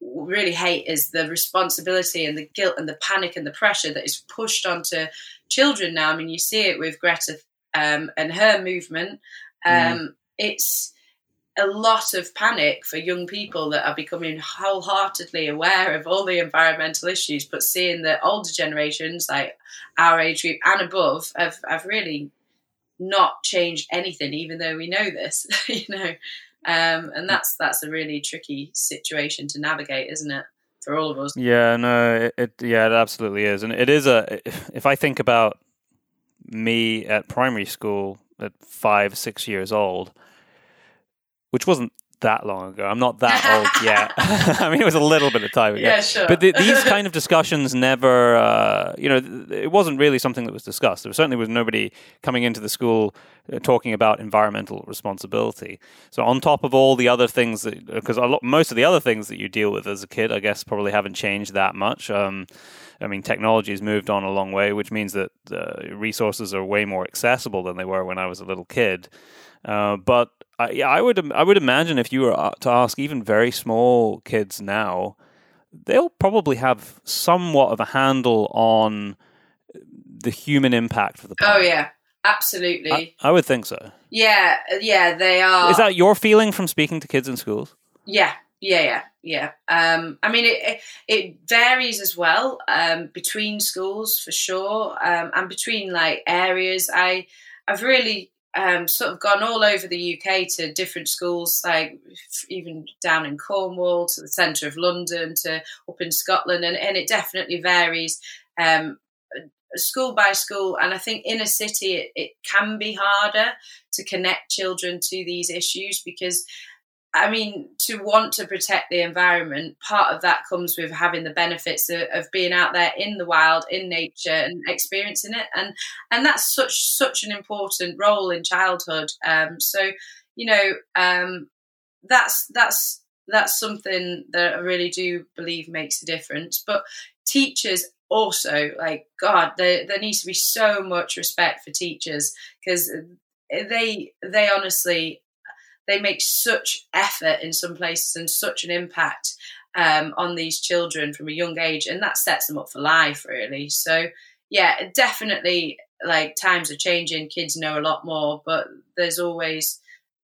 S2: really hate is the responsibility and the guilt and the panic and the pressure that is pushed onto children now. I mean, you see it with Greta um, and her movement. Mm. Um, mm. It's a lot of panic for young people that are becoming wholeheartedly aware of all the environmental issues, but seeing that older generations, like our age group and above, have, have really not changed anything, even though we know this, [LAUGHS] you know. Um, and that's that's a really tricky situation to navigate, isn't it, for all of us?
S1: Yeah, no, it, it yeah, it absolutely is, and it is a. If I think about me at primary school at five, six years old, which wasn't that long ago. I'm not that old yet. [LAUGHS] I mean, it was a little bit of time ago.
S2: Yeah, sure.
S1: But the, these [LAUGHS] kind of discussions never, uh, you know, it wasn't really something that was discussed. There certainly was nobody coming into the school uh, talking about environmental responsibility. So on top of all the other things that, because most of the other things that you deal with as a kid, I guess, probably haven't changed that much. Um, I mean, technology has moved on a long way, which means that uh, resources are way more accessible than they were when I was a little kid. Uh, but I, yeah, I would I would imagine if you were uh, to ask even very small kids now, they'll probably have somewhat of a handle on the human impact of the planet.
S2: Oh yeah, absolutely.
S1: I, I, would think so.
S2: Yeah, yeah, they are.
S1: Is that your feeling from speaking to kids in schools?
S2: Yeah, yeah, yeah, yeah. Um, I mean, it, it varies as well um, between schools for sure, um, and between like areas. I I've really um, sort of gone all over the UK to different schools, like even down in Cornwall to the centre of London to up in Scotland, and, and it definitely varies um, school by school. And I think in a city, it, it can be harder to connect children to these issues because I mean, to want to protect the environment, part of that comes with having the benefits of, of, being out there in the wild, in nature, and experiencing it, and and that's such such an important role in childhood. Um, so, you know, um, that's that's that's something that I really do believe makes a difference. But teachers also, like God, there there needs to be so much respect for teachers because they they honestly they make such effort in some places and such an impact um, on these children from a young age, and that sets them up for life, really. So, yeah, definitely, like times are changing. Kids know a lot more, but there's always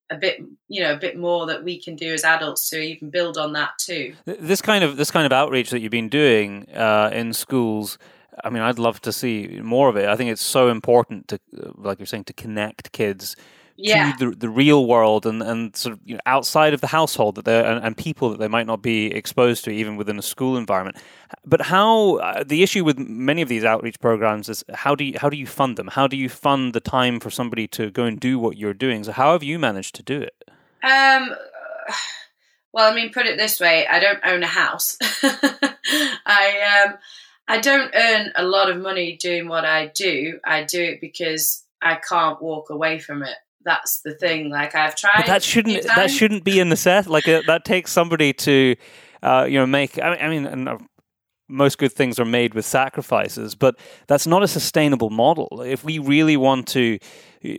S2: a bit you know a bit more that we can do as adults to even build on that too
S1: this kind of this kind of outreach that you've been doing uh, in schools I mean, I'd love to see more of it. I think it's so important to, like you're saying, to connect kids
S2: yeah.
S1: to the, the real world and, and sort of you know, outside of the household that they and, and, people that they might not be exposed to even within a school environment. But how uh, the issue with many of these outreach programs is how do you how do you fund them? How do you fund the time for somebody to go and do what you're doing? So how have you managed to do it?
S2: Um. Well, I mean, put it this way: I don't own a house. [LAUGHS] I um, I don't earn a lot of money doing what I do. I do it because I can't walk away from it that's the thing. Like I've tried.
S1: But that shouldn't that shouldn't be in the set. Like uh, that takes somebody to, uh, you know, make. I mean, I mean and, uh, most good things are made with sacrifices, but that's not a sustainable model. If we really want to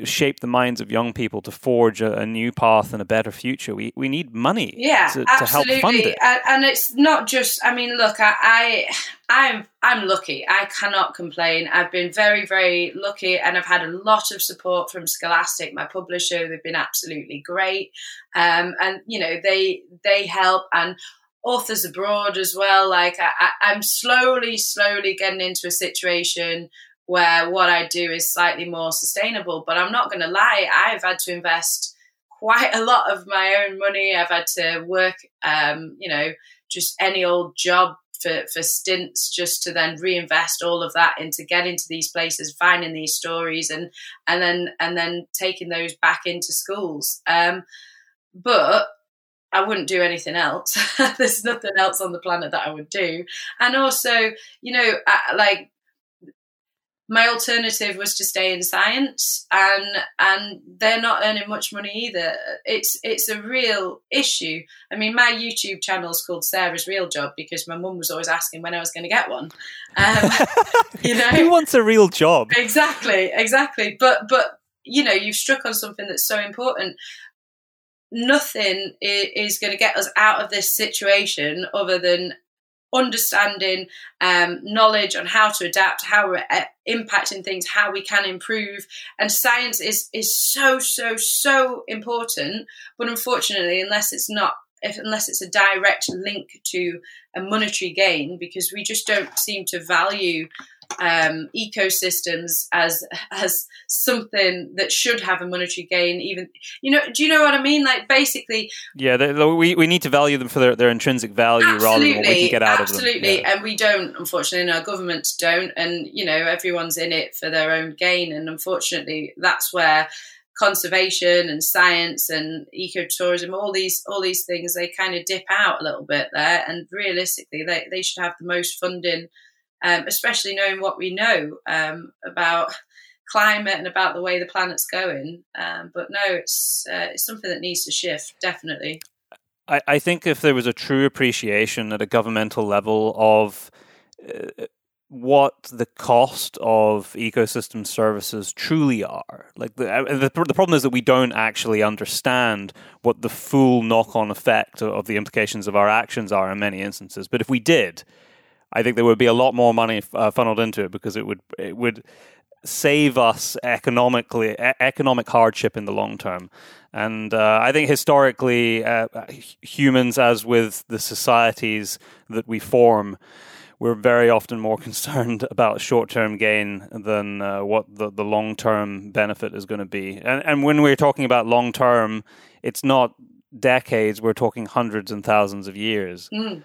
S1: shape the minds of young people to forge a, a new path and a better future. We we need money
S2: yeah,
S1: to,
S2: to help
S1: fund it.
S2: And it's not just I mean, look, I, I I'm I'm lucky. I cannot complain. I've been very, very lucky and I've had a lot of support from Scholastic, my publisher. They've been absolutely great. Um, and you know, they they help and authors abroad as well. Like I, I'm slowly, slowly getting into a situation where what I do is slightly more sustainable. But I'm not going to lie, I've had to invest quite a lot of my own money. I've had to work, um, you know, just any old job for, for stints just to then reinvest all of that into getting to these places, finding these stories and and then and then taking those back into schools. Um, but I wouldn't do anything else. [LAUGHS] There's nothing else on the planet that I would do. And also, you know, I, like my alternative was to stay in science and and they're not earning much money either. It's it's a real issue. I mean my youtube channel is called sarah's real job because my mum was always asking when i was going to get one. Um, [LAUGHS]
S1: you know? Who wants a real job?
S2: Exactly exactly. But but you know you've struck on something that's so important nothing is going to get us out of this situation other than understanding, um, knowledge on how to adapt, how we're uh, impacting things, how we can improve. And science is is so so so important. But unfortunately, unless it's not, if, unless it's a direct link to a monetary gain, because we just don't seem to value um, ecosystems as as something that should have a monetary gain. Even you know, do you know what I mean? Like basically,
S1: yeah, they, we we need to value them for their, their intrinsic value rather than what we can get out
S2: absolutely.
S1: of them. Absolutely,
S2: yeah. and we don't. Unfortunately, and our governments don't, and you know, everyone's in it for their own gain, and unfortunately, that's where conservation and science and ecotourism all these all these things they kind of dip out a little bit there and realistically they, they should have the most funding um, especially knowing what we know um, about climate and about the way the planet's going. Um, but no, it's uh, it's something that needs to shift definitely.
S1: I, I think if there was a true appreciation at a governmental level of uh, what the cost of ecosystem services truly are. Like the, uh, the, the problem is that we don't actually understand what the full knock-on effect of the implications of our actions are in many instances. But if we did, I think there would be a lot more money uh, funneled into it because it would it would save us economically economic hardship in the long term. And uh, I think historically, uh, humans, as with the societies that we form, we're very often more [LAUGHS] concerned about short term gain than uh, what the, the long term benefit is going to be. And, and when we're talking about long term, it's not decades, we're talking hundreds and thousands of years.
S2: Mm.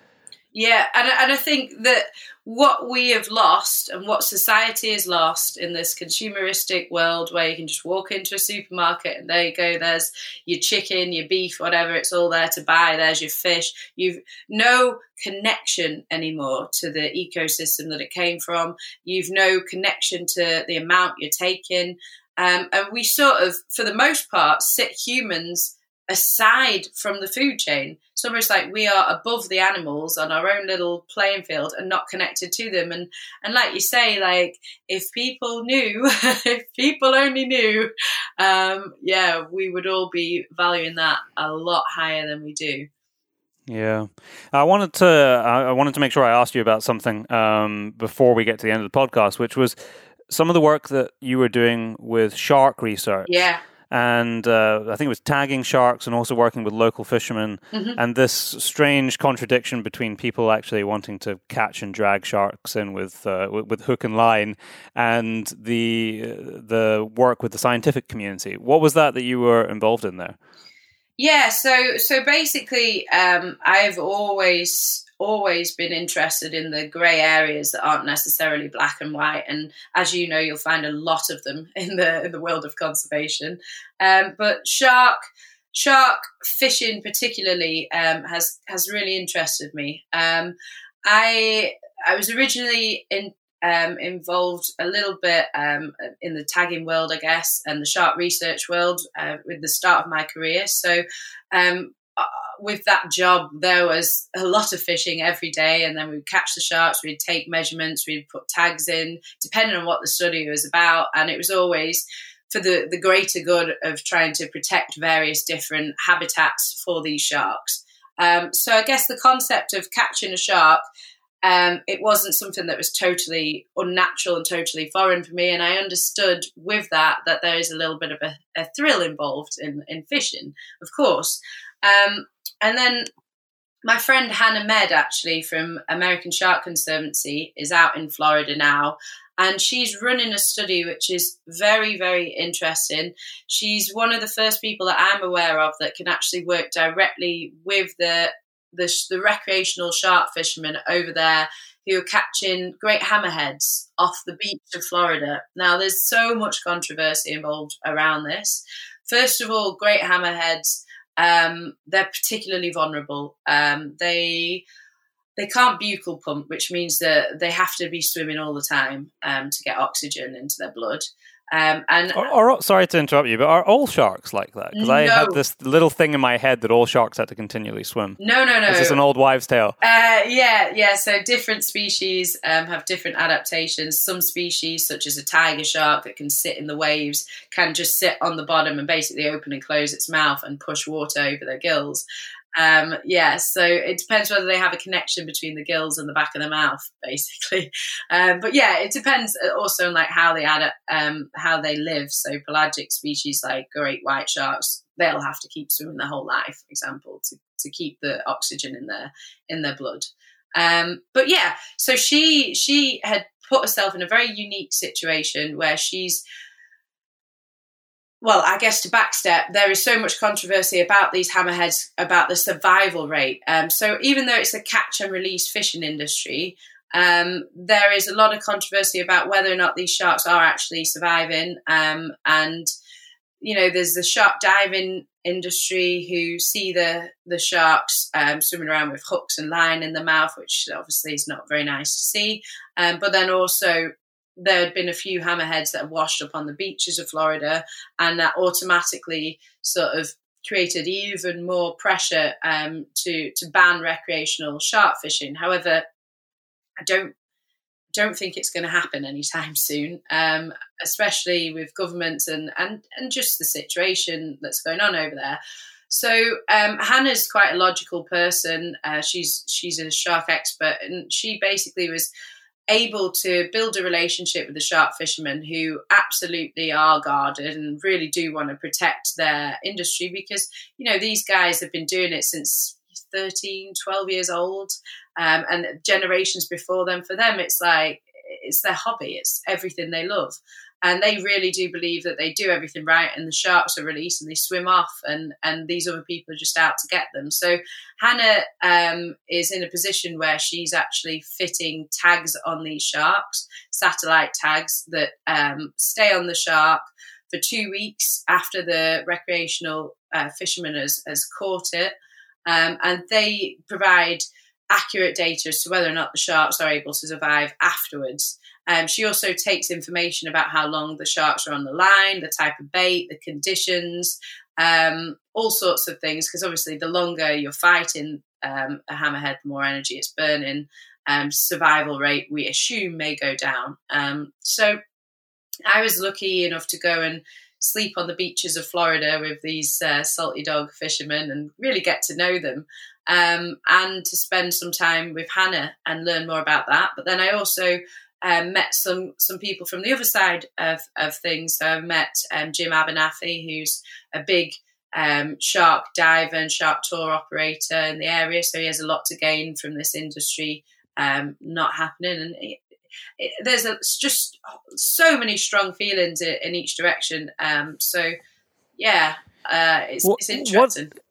S2: Yeah, and and I think that what we have lost and what society has lost in this consumeristic world where you can just walk into a supermarket and there you go, there's your chicken, your beef, whatever, it's all there to buy, there's your fish. You've no connection anymore to the ecosystem that it came from. You've no connection to the amount you're taking. Um, and we sort of, for the most part, sit humans aside from the food chain. It's almost like we are above the animals on our own little playing field and not connected to them. And and like you say, like if people knew, [LAUGHS] if people only knew, um, yeah, we would all be valuing that a lot higher than we do.
S1: Yeah, I wanted to. I wanted to make sure I asked you about something um, before we get to the end of the podcast, which was some of the work that you were doing with shark research.
S2: Yeah
S1: and uh, I think it was tagging sharks and also working with local fishermen. Mm-hmm. And this strange contradiction between people actually wanting to catch and drag sharks in with uh, with hook and line, and the the work with the scientific community. What was that that you were involved in there?
S2: Yeah, so so basically, um, I've always always been interested in the grey areas that aren't necessarily black and white. And as you know, you'll find a lot of them [LAUGHS] in the in the world of conservation. Um, but shark shark fishing particularly um, has has really interested me. Um, I I was originally in. Um, involved a little bit um, in the tagging world, I guess, and the shark research world uh, with the start of my career. So, um, with that job, there was a lot of fishing every day, and then we'd catch the sharks, we'd take measurements, we'd put tags in, depending on what the study was about, and it was always for the, the greater good of trying to protect various different habitats for these sharks. Um, so I guess the concept of catching a shark, um, it wasn't something that was totally unnatural and totally foreign for me, and I understood with that that there is a little bit of a, a thrill involved in, in fishing, of course. Um, and then my friend Hannah Medd, actually from American Shark Conservancy, is out in Florida now, and she's running a study which is very, very interesting. She's one of the first people that I'm aware of that can actually work directly with the the, the recreational shark fishermen over there who are catching great hammerheads off the beach of Florida. Now, there's so much controversy involved around this. First of all, great hammerheads, um, they're particularly vulnerable. Um, they they can't buccal pump, which means that they have to be swimming all the time um, to get oxygen into their blood. Um, and
S1: or, or, sorry to interrupt you, but are all sharks like that? Because no. I had this little thing in my head that all sharks had to continually swim.
S2: No, no, no.
S1: Is this an old wives' tale?
S2: Uh, yeah, yeah. So different species um, have different adaptations. Some species, such as a tiger shark that can sit in the waves, can just sit on the bottom and basically open and close its mouth and push water over their gills. Um, yeah, so it depends whether they have a connection between the gills and the back of the mouth, [LAUGHS] basically. Um, but yeah, it depends also on like how they add um, how they live. So pelagic species like great white sharks, they'll have to keep swimming their whole life, for example, to, to keep the oxygen in their in their blood. Um, but yeah, so she she had put herself in a very unique situation where she's well, I guess to backstep, there is so much controversy about these hammerheads, about the survival rate. Um, so even though it's a catch and release fishing industry, um, there is a lot of controversy about whether or not these sharks are actually surviving. Um, and you know, there's the shark diving industry who see the the sharks um, swimming around with hooks and line in the mouth, which obviously is not very nice to see. Um, but then also there had been a few hammerheads that had washed up on the beaches of Florida, and that automatically sort of created even more pressure um, to to ban recreational shark fishing. However, I don't don't think it's going to happen anytime [LAUGHS] soon, um, especially with governments and, and and just the situation that's going on over there. So um, Hannah's quite a logical person. Uh, she's she's a shark expert, and she basically was able to build a relationship with the shark fishermen who absolutely are guarded and really do want to protect their industry because you know these guys have been doing it since 13 12 years old um, and generations before them for them it's like it's their hobby it's everything they love and they really do believe that they do everything right and the sharks are released and they swim off and and these other people are just out to get them. So hannah um, is in a position where she's actually fitting tags on these sharks satellite tags that um, stay on the shark for two weeks after the recreational uh, fisherman has, has caught it. Um, and they provide accurate data as to whether or not the sharks are able to survive afterwards um, she also takes information about how long the sharks are on the line, the type of bait, the conditions, um, all sorts of things. Because obviously, the longer you're fighting um, a hammerhead, the more energy it's burning. Um, survival rate, we assume, may go down. Um, so, I was lucky enough to go and sleep on the beaches of Florida with these uh, salty dog fishermen and really get to know them. Um, and to spend some time with Hannah and learn more about that. But then I also um, met some some people from the other side of, of things. So I met um, Jim Abernethy, who's a big um, shark diver and shark tour operator in the area. So he has a lot to gain from this industry um, not happening. And it, it, there's a, just so many strong feelings in, in each direction. Um, so yeah, uh, it's, what, it's interesting. What,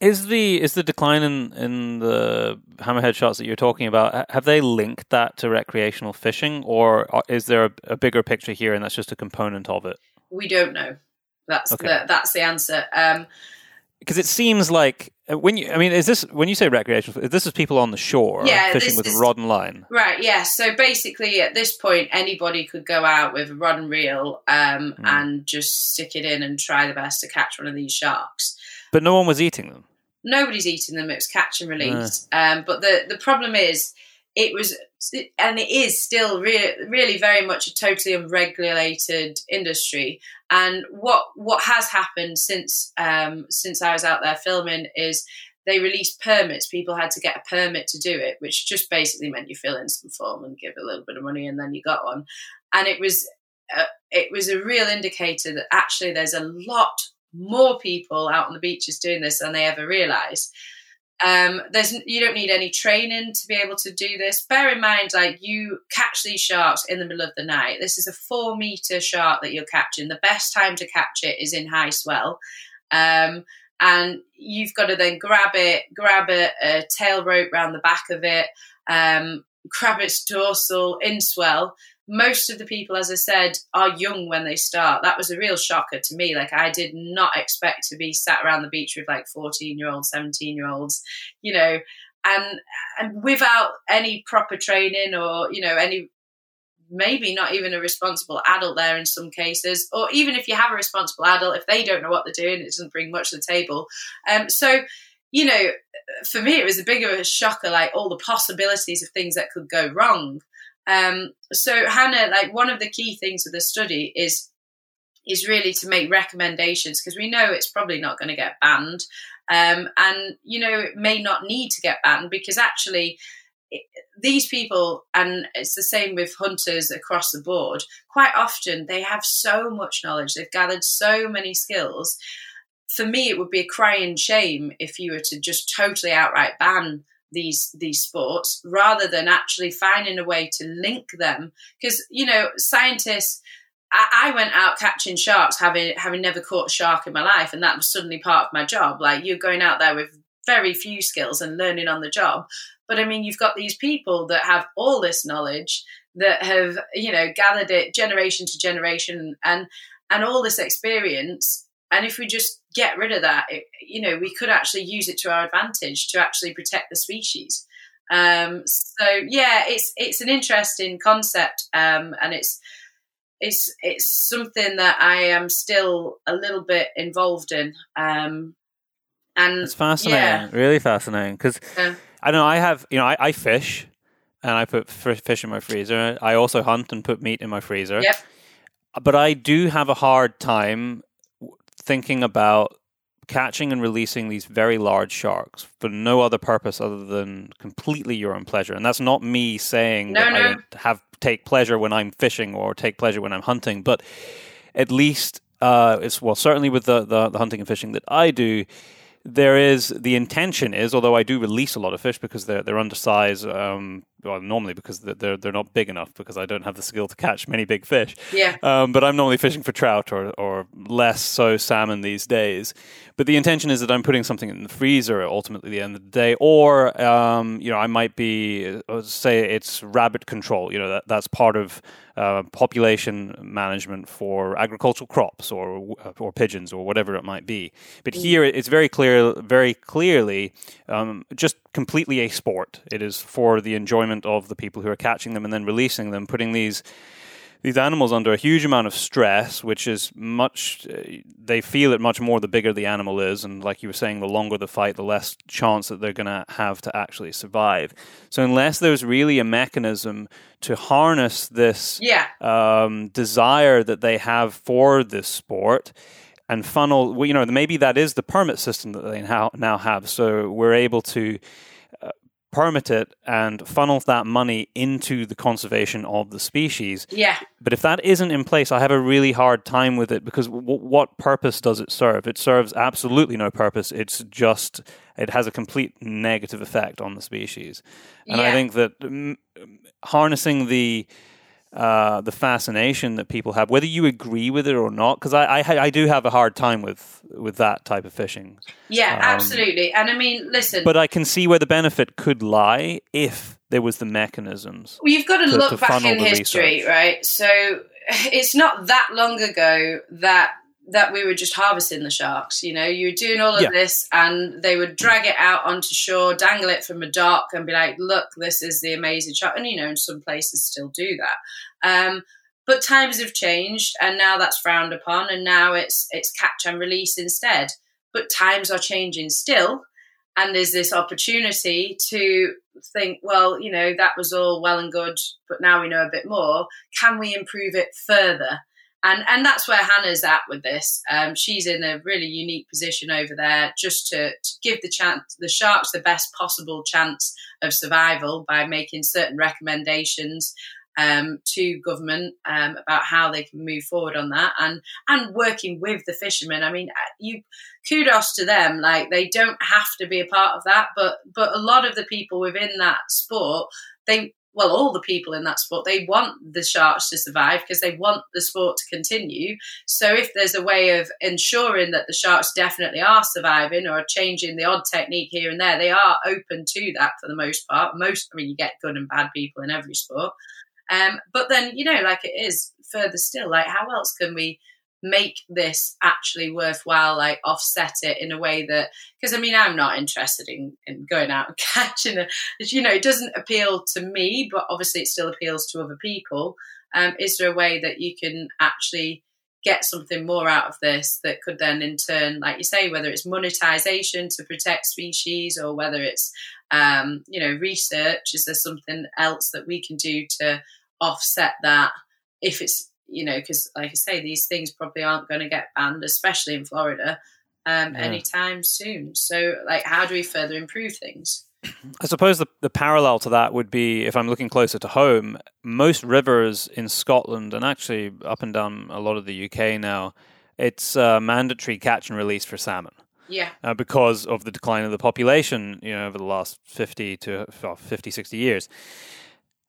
S1: is the is the decline in in the hammerhead shots that you're talking about? Have they linked that to recreational fishing, or is there a, a bigger picture here, and that's just a component of it?
S2: We don't know. That's okay. the that's the answer. Um,
S1: because it seems like uh, when you, I mean, is this when you say recreational? This is people on the shore, yeah, fishing with is, rod and line,
S2: right? Yeah. So basically, at this point, anybody could go out with a rod and reel um, mm. and just stick it in and try the best to catch one of these sharks.
S1: But no one was eating them.
S2: Nobody's eating them. It was catch and release. Um, but the the problem is, it was and it is still re- really very much a totally unregulated industry. And what what has happened since um, since I was out there filming is they released permits. People had to get a permit to do it, which just basically meant you fill in some form and give a little bit of money, and then you got one. And it was uh, it was a real indicator that actually there's a lot more people out on the beaches doing this than they ever realised. Um, there's you don't need any training to be able to do this. Bear in mind, like you catch these sharks in the middle of the night. This is a four meter shark that you're catching. The best time to catch it is in high swell. Um, and you've got to then grab it, grab a, a tail rope around the back of it, um, grab its dorsal in swell. Most of the people, as I said, are young when they start. That was a real shocker to me. Like I did not expect to be sat around the beach with like 14 year olds, 17 year olds, you know, and and without any proper training or, you know, any maybe not even a responsible adult there in some cases, or even if you have a responsible adult, if they don't know what they're doing, it doesn't bring much to the table. Um, so, you know, for me, it was a bigger shocker, like all the possibilities of things that could go wrong. Um, so, Hannah, like one of the key things of the study is is really to make recommendations because we know it's probably not going to get banned, um, and you know it may not need to get banned because actually these people, and it's the same with hunters across the board, quite often they have so much knowledge, they've gathered so many skills. For me, it would be a crying shame if you were to just totally outright ban these these sports rather than actually finding a way to link them. Because you know scientists I, I, went out catching sharks having having never caught a shark in my life and that was suddenly part of my job. Like you're going out there with very few skills and learning on the job. But I mean, you've got these people that have all this knowledge that have, you know, gathered it generation to generation and and all this experience. And if we just get rid of that, it, you know, we could actually use it to our advantage to actually protect the species. Um, so yeah, it's it's an interesting concept, um, and it's it's it's something that I am still a little bit involved in. Um, and
S1: it's fascinating, yeah. really fascinating, because yeah. I know. I have, you know, I, I fish and I put fish in my freezer. I also hunt and put meat in my freezer.
S2: Yep.
S1: But I do have a hard time thinking about catching and releasing these very large sharks for no other purpose other than completely your own pleasure. And that's not me saying no, that no. I don't have take pleasure when I'm fishing or take pleasure when I'm hunting, but at least uh, it's well certainly with the, the, the hunting and fishing that I do there is the intention is, although I do release a lot of fish because they're they're undersized. Um, well, normally because they're they're not big enough because I don't have the skill to catch many big fish.
S2: Yeah.
S1: Um, but I'm normally fishing for trout or or less so salmon these days. But the intention is that I'm putting something in the freezer ultimately at the end of the day, or um, you know I might be uh, say it's rabbit control. You know that that's part of uh, population management for agricultural crops or or pigeons or whatever it might be. But mm. here it's very clear, very clearly, um, just completely a sport. It is for the enjoyment of the people who are catching them and then releasing them, putting these these animals under a huge amount of stress, which is much, uh, they feel it much more the bigger the animal is. And like you were saying, the longer the fight, the less chance that they're going to have to actually survive. So, unless there's really a mechanism to harness this
S2: yeah.
S1: um, desire that they have for this sport, and funnel, well, you know, maybe that is the permit system that they now have. So we're able to permit it and funnel that money into the conservation of the species.
S2: Yeah.
S1: But if that isn't in place, I have a really hard time with it because w- what purpose does it serve? It serves absolutely no purpose. It's just it has a complete negative effect on the species. And yeah. I think that harnessing the uh, the fascination that people have, whether you agree with it or not, because I, I, I do have a hard time with with that type of fishing.
S2: Yeah, um, absolutely. And I mean, listen,
S1: but I can see where the benefit could lie if there was the mechanisms.
S2: Well, you've got to, to look to back in history, research. right? So it's not that long ago that that we were just harvesting the sharks. You know, you were doing all of yeah. this, and they would drag it out onto shore, dangle it from a dock, and be like, "Look, this is the amazing shark." And you know, in some places still do that. Um, but times have changed, and now that's frowned upon, and now it's it's catch and release instead. But times are changing still, and there's this opportunity to think, well, you know, that was all well and good, but now we know a bit more. Can we improve it further? And and that's where Hannah's at with this. Um, she's in a really unique position over there, just to, to give the chance the sharks the best possible chance of survival by making certain recommendations. um, to government um, about how they can move forward on that and and working with the fishermen. I mean, uh, you kudos to them. Like they don't have to be a part of that, but but a lot of the people within that sport they well, all the people in that sport, they want the sharks to survive because they want the sport to continue. So if there's a way of ensuring that the sharks definitely are surviving or changing the odd technique here and there, they are open to that for the most part. Most, I mean, you get good and bad people in every sport. Um, but then, you know, like it is further still, like how else can we make this actually worthwhile like offset it in a way that because i mean i'm not interested in, in going out and [LAUGHS] catching you know it doesn't appeal to me but obviously it still appeals to other people. Um, is there a way that you can actually get something more out of this that could then in turn like you say whether it's monetization to protect species or whether it's um, you know research is there something else that we can do to offset that if it's you know, because like I say, these things probably aren't going to get banned, especially in Florida, um, yeah. anytime soon. So, like, how do we further improve things?
S1: I suppose the, the parallel to that would be if I'm looking closer to home, most rivers in Scotland and actually up and down a lot of the UK now, it's uh, mandatory catch and release for salmon.
S2: Yeah.
S1: Uh, because of the decline of the population, you know, over the last 50 to well, 50, 60 years.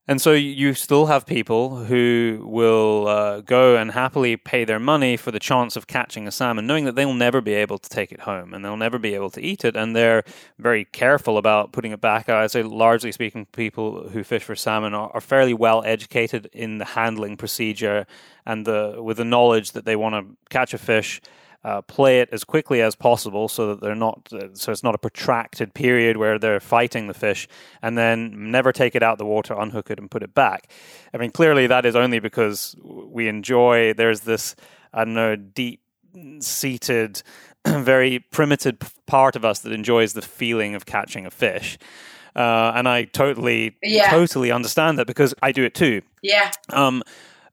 S1: And so you still have people who will uh, go and happily pay their money for the chance of catching a salmon, knowing that they'll never be able to take it home and they'll never be able to eat it. And they're very careful about putting it back. I'd say, largely speaking, people who fish for salmon are, are fairly well educated in the handling procedure and the with the knowledge that they want to catch a fish uh, play it as quickly as possible so that they're not uh, so it's not a protracted period where they're fighting the fish and then never take it out the water unhook it and put it back. I mean clearly that is only because we enjoy there's this i don't know deep seated [CLEARS THROAT] very primitive part of us that enjoys the feeling of catching a fish. Uh, and i totally yeah. totally understand that because i do it too.
S2: Yeah.
S1: Um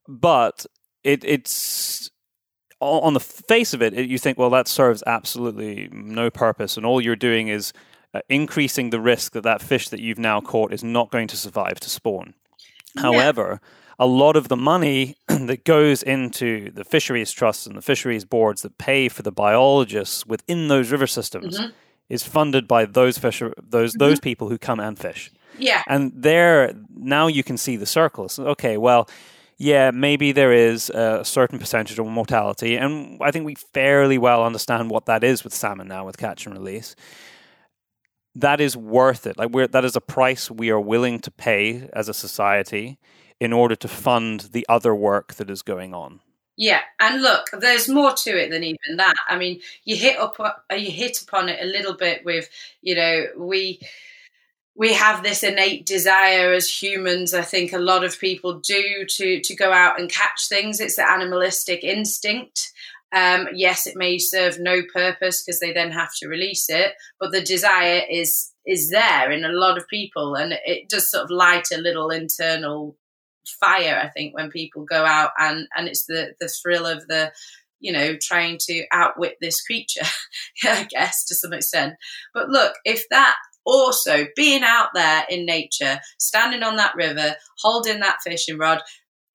S1: but it, it's on the face of it, you think, well, that serves absolutely no purpose, and all you're doing is uh, increasing the risk that that fish that you've now caught is not going to survive to spawn. Yeah. However, a lot of the money [CLEARS THROAT] that goes into the fisheries trusts and the fisheries boards that pay for the biologists within those river systems mm-hmm. is funded by those fisher those mm-hmm. those people who come and fish.
S2: Yeah,
S1: and there now you can see the circles. Okay, well yeah, maybe there is a certain percentage of mortality, and I think we fairly well understand what that is with salmon now with catch and release. That is worth it. Like we're that is a price we are willing to pay as a society in order to fund the other work that is going on.
S2: Yeah, and look, there's more to it than even that. I mean, you hit up you hit upon it a little bit with, you know, we we have this innate desire as humans i think a lot of people do to to go out and catch things. It's the animalistic instinct. Um, yes it may serve no purpose because they then have to release it but the desire is is there in a lot of people and it does sort of light a little internal fire i think when people go out and and it's the the thrill of the you know trying to outwit this creature [LAUGHS] i guess to some extent. But look if that also being out there in nature, standing on that river, holding that fishing rod.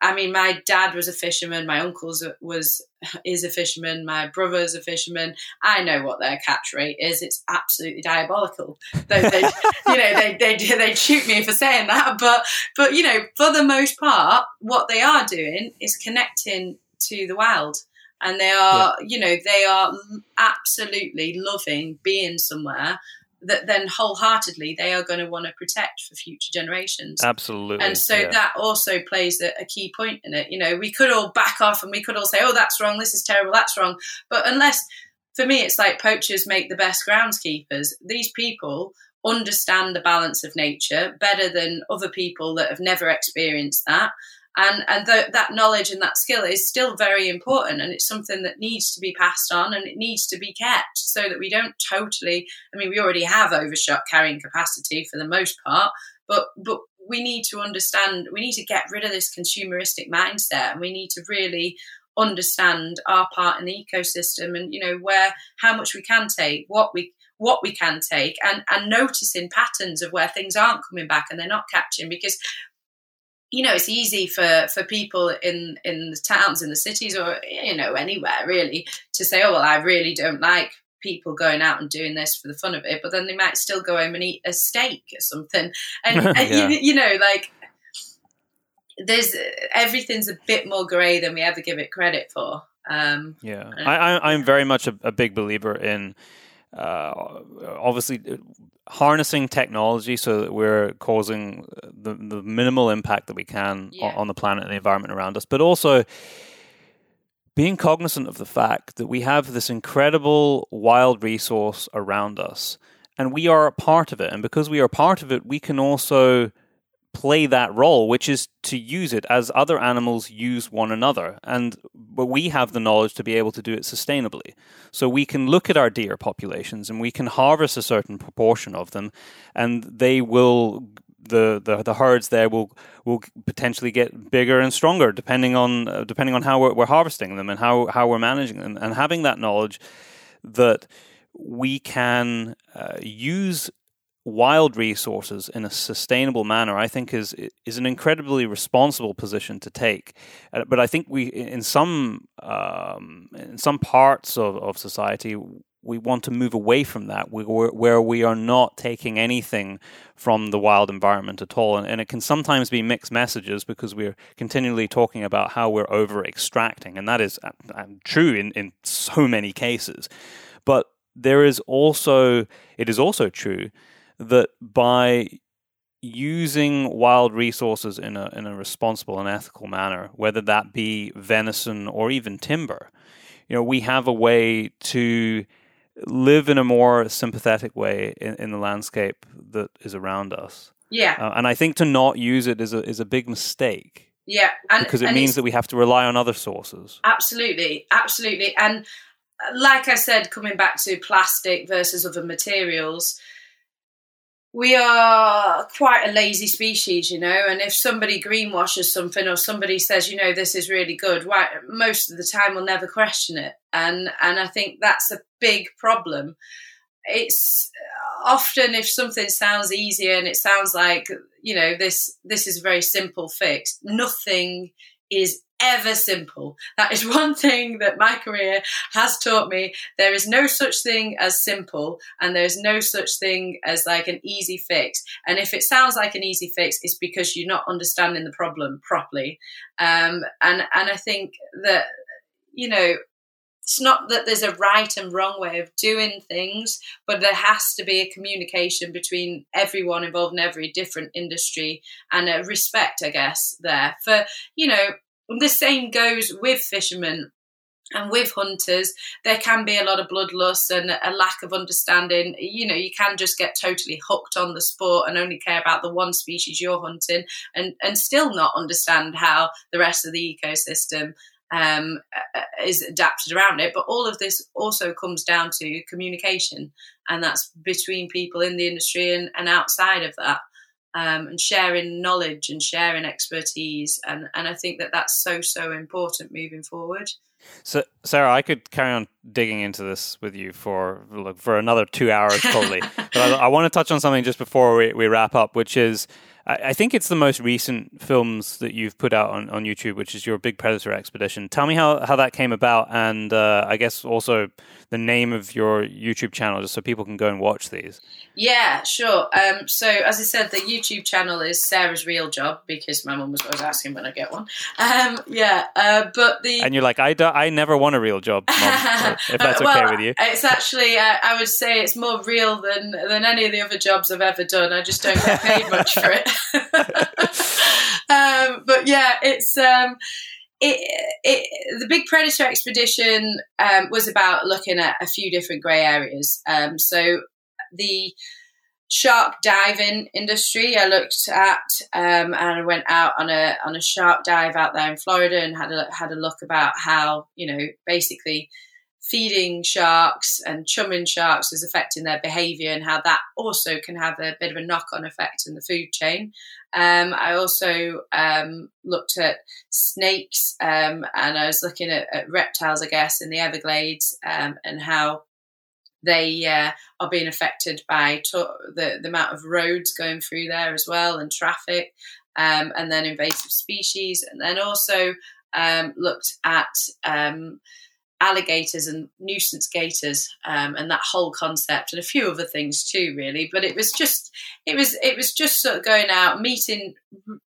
S2: I mean, my dad was a fisherman. My uncle's was [LAUGHS] is a fisherman. My brother's a fisherman. I know what their catch rate is. It's absolutely diabolical. They, they [LAUGHS] you know, they they they shoot me for saying that, but but you know, for the most part, what they are doing is connecting to the wild, and they are, yeah. you know, they are absolutely loving being somewhere that then wholeheartedly they are going to want to protect for future generations.
S1: Absolutely.
S2: And so yeah. that also plays a, a, key point in it. You know, we could all back off and we could all say, oh, that's wrong, this is terrible, that's wrong. But unless, for me, it's like poachers make the best groundskeepers. These people understand the balance of nature better than other people that have never experienced that and and that knowledge and that skill is still very important and it's something that needs to be passed on and it needs to be kept so that we don't totally i mean we already have overshot carrying capacity for the most part but but we need to understand we need to get rid of this consumeristic mindset and we need to really understand our part in the ecosystem and you know where how much we can take what we what we can take and and noticing patterns of where things aren't coming back and they're not catching because you know, it's easy for, for people in, in the towns, in the cities, or, you know, anywhere really to say, oh, well, I really don't like people going out and doing this for the fun of it, but then they might still go home and eat a steak or something. And, [LAUGHS] yeah. and you, you, know, like, there's everything's a bit more grey than we ever give it credit for. Um,
S1: yeah, I, am very much a, a, big believer in uh, obviously uh, harnessing technology so that we're causing the, the minimal impact that we can yeah. on the planet and the environment around us, but also being cognizant of the fact that we have this incredible wild resource around us and we are a part of it. And because we are part of it, we can also play that role, which is to use it as other animals use one another. And but we have the knowledge to be able to do it sustainably. So we can look at our deer populations and we can harvest a certain proportion of them, and they will the, the, the herds there will will potentially get bigger and stronger depending on uh, depending on how we're, we're harvesting them and how how we're managing them and having that knowledge that we can uh, use wild resources in a sustainable manner, I think is is an incredibly responsible position to take. Uh, but I think we, in some um, in some parts of, of society, we want to move away from that, we, where we are not taking anything from the wild environment at all, and, and it can sometimes be mixed messages because we're continually talking about how we're over extracting, and that is uh, uh, true in in so many cases, but there is also it is also true that by using wild resources in a in a responsible and ethical manner, whether that be venison or even timber, you know, we have a way to live in a more sympathetic way in, in the landscape that is around us.
S2: Yeah,
S1: uh, and I think to not use it is a is a big mistake.
S2: Yeah,
S1: and, because it and means that we have to rely on other sources.
S2: Absolutely, absolutely, and uh, like I said, coming back to plastic versus other materials, we are quite a lazy species, you know. And if somebody greenwashes something or somebody says, you know, this is really good, why, most of the time we'll never question it. And and I think that's a big problem. It's often if something sounds easier and it sounds like you know this this is a very simple fix, nothing is ever simple. That is [LAUGHS] one thing that my career has taught me. There is no such thing as simple, and there's no such thing as like an easy fix. And if it sounds like an easy fix, it's because you're not understanding the problem properly. Um, and and I think that you know. It's not that there's a right and wrong way of doing things, but there has to be a communication between everyone involved in every different industry and a respect, I guess, there for, you know, the same goes with fishermen and with hunters, there can be a lot of bloodlust and a lack of understanding. You know, you can just get totally hooked on the sport and only care about the one species you're hunting and, and still not understand how the rest of the ecosystem um, is adapted around it. But all of this also comes down to communication, and that's between people in the industry and, and outside of that um, and sharing knowledge and sharing expertise. And, and I think that that's so, so important moving forward.
S1: So, Sarah, I could carry on digging into this with you for look, for another two hours probably. [LAUGHS] but I, I, want to touch on something just before we, we wrap up, which is I, think it's the most recent films that you've put out on, on YouTube, which is your Big Predator Expedition. Tell me how, how that came about, and uh, I guess also the name of your YouTube channel, just so people can go and watch these.
S2: Yeah, sure. Um, so, as I said, the YouTube channel is Sarah's Real Job because my mum was always asking when I get one. Um, yeah, uh, but the
S1: and you're like, I, do, I never want a real job, Mom, if that's [LAUGHS]
S2: well,
S1: okay with you.
S2: It's actually, uh, I would say, it's more real than than any of the other jobs I've ever done. I just don't get paid much for it. [LAUGHS] um, but yeah, it's. Um, it, it, the big predator expedition um, was about looking at a few different grey areas. Um, so the shark diving industry I looked at, um, and I went out on a on a shark dive out there in Florida and had a had a look about how you know basically feeding sharks and chumming sharks is affecting their behavior and how that also can have a bit of a knock on effect in the food chain. Um, I also um, looked at snakes um, and I was looking at, at, reptiles, I guess, in the Everglades um, and how they uh, are being affected by to- the, the amount of roads going through there as well and traffic. um, and then invasive species, and then also um, looked at alligators and nuisance gators um, and that whole concept and a few other things too really. But it was just it was it was just sort of going out meeting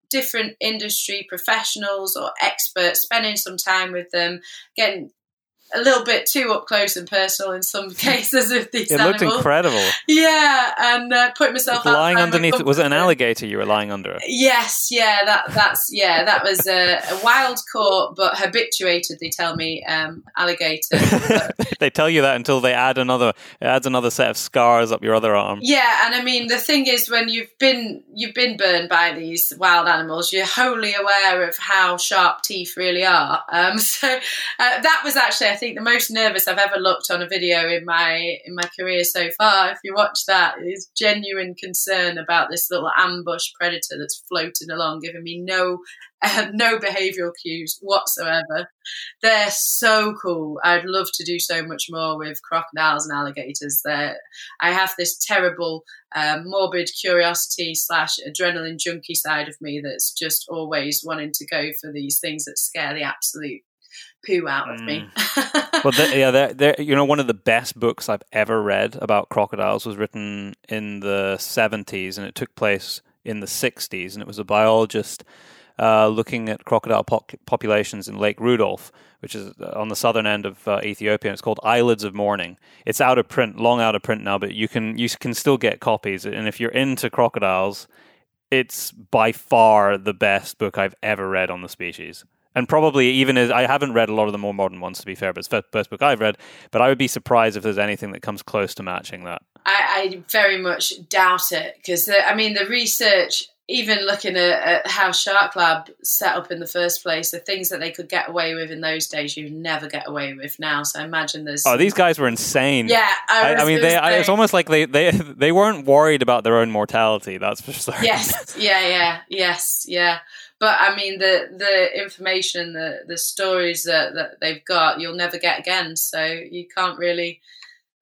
S2: different industry professionals or experts spending some time with them getting a little bit too up close and personal in some [LAUGHS] cases with these
S1: it
S2: animals.
S1: looked incredible.
S2: Yeah, and uh, put myself
S1: lying underneath. Was it an alligator you were lying under?
S2: Yes, yeah, that that's yeah, that was a, a wild caught but habituated. They tell me um, alligator. [LAUGHS]
S1: they tell you that until they add another it adds another set of scars up your other arm.
S2: Yeah, and I mean the thing is when you've been you've been burned by these wild animals, you're wholly aware of how sharp teeth really are. Um, [LAUGHS] so uh, that was actually I think the most nervous I've ever looked on a video in my in my career so far. If you watch that, is genuine concern about this little ambush predator that's floating along, giving me no uh, no behavioural cues whatsoever. They're so cool. I'd love to do so much more with crocodiles and alligators. There, I have this terrible um, morbid curiosity slash adrenaline junkie side of me that's just always wanting to go for these things that scare the absolute poo out of mm. me. [LAUGHS]
S1: well, the, yeah, they're, they're, you know, one of the best books I've ever read about crocodiles was written in the 70s and it took place in the 60s. And it was a biologist uh, looking at crocodile po- populations in Lake Rudolf, which is uh, on the southern end of uh, Ethiopia. It's called Eyelids of Morning. It's out of print, long out of print now, but you can you can still get copies. And if you're into crocodiles, it's by far the best book I've ever read on the species and probably even as I haven't read a lot of the more modern ones to be fair, but it's the first book I've read. But I would be surprised if there's anything that comes close to matching that.
S2: I, I very much doubt it because I mean the research, even looking at, at, how Shark Lab set up in the first place, the things that they could get away with in those days, you never get away with now. So I imagine there's.
S1: Oh, these guys were insane.
S2: Yeah,
S1: I, I, I mean, they. I, it's almost like they, they they weren't worried about their own mortality. That's for sure.
S2: Yes. Yeah. Yeah. Yes. Yeah but I mean the the information, the the stories that, that they've got, you'll never get again. So you can't really.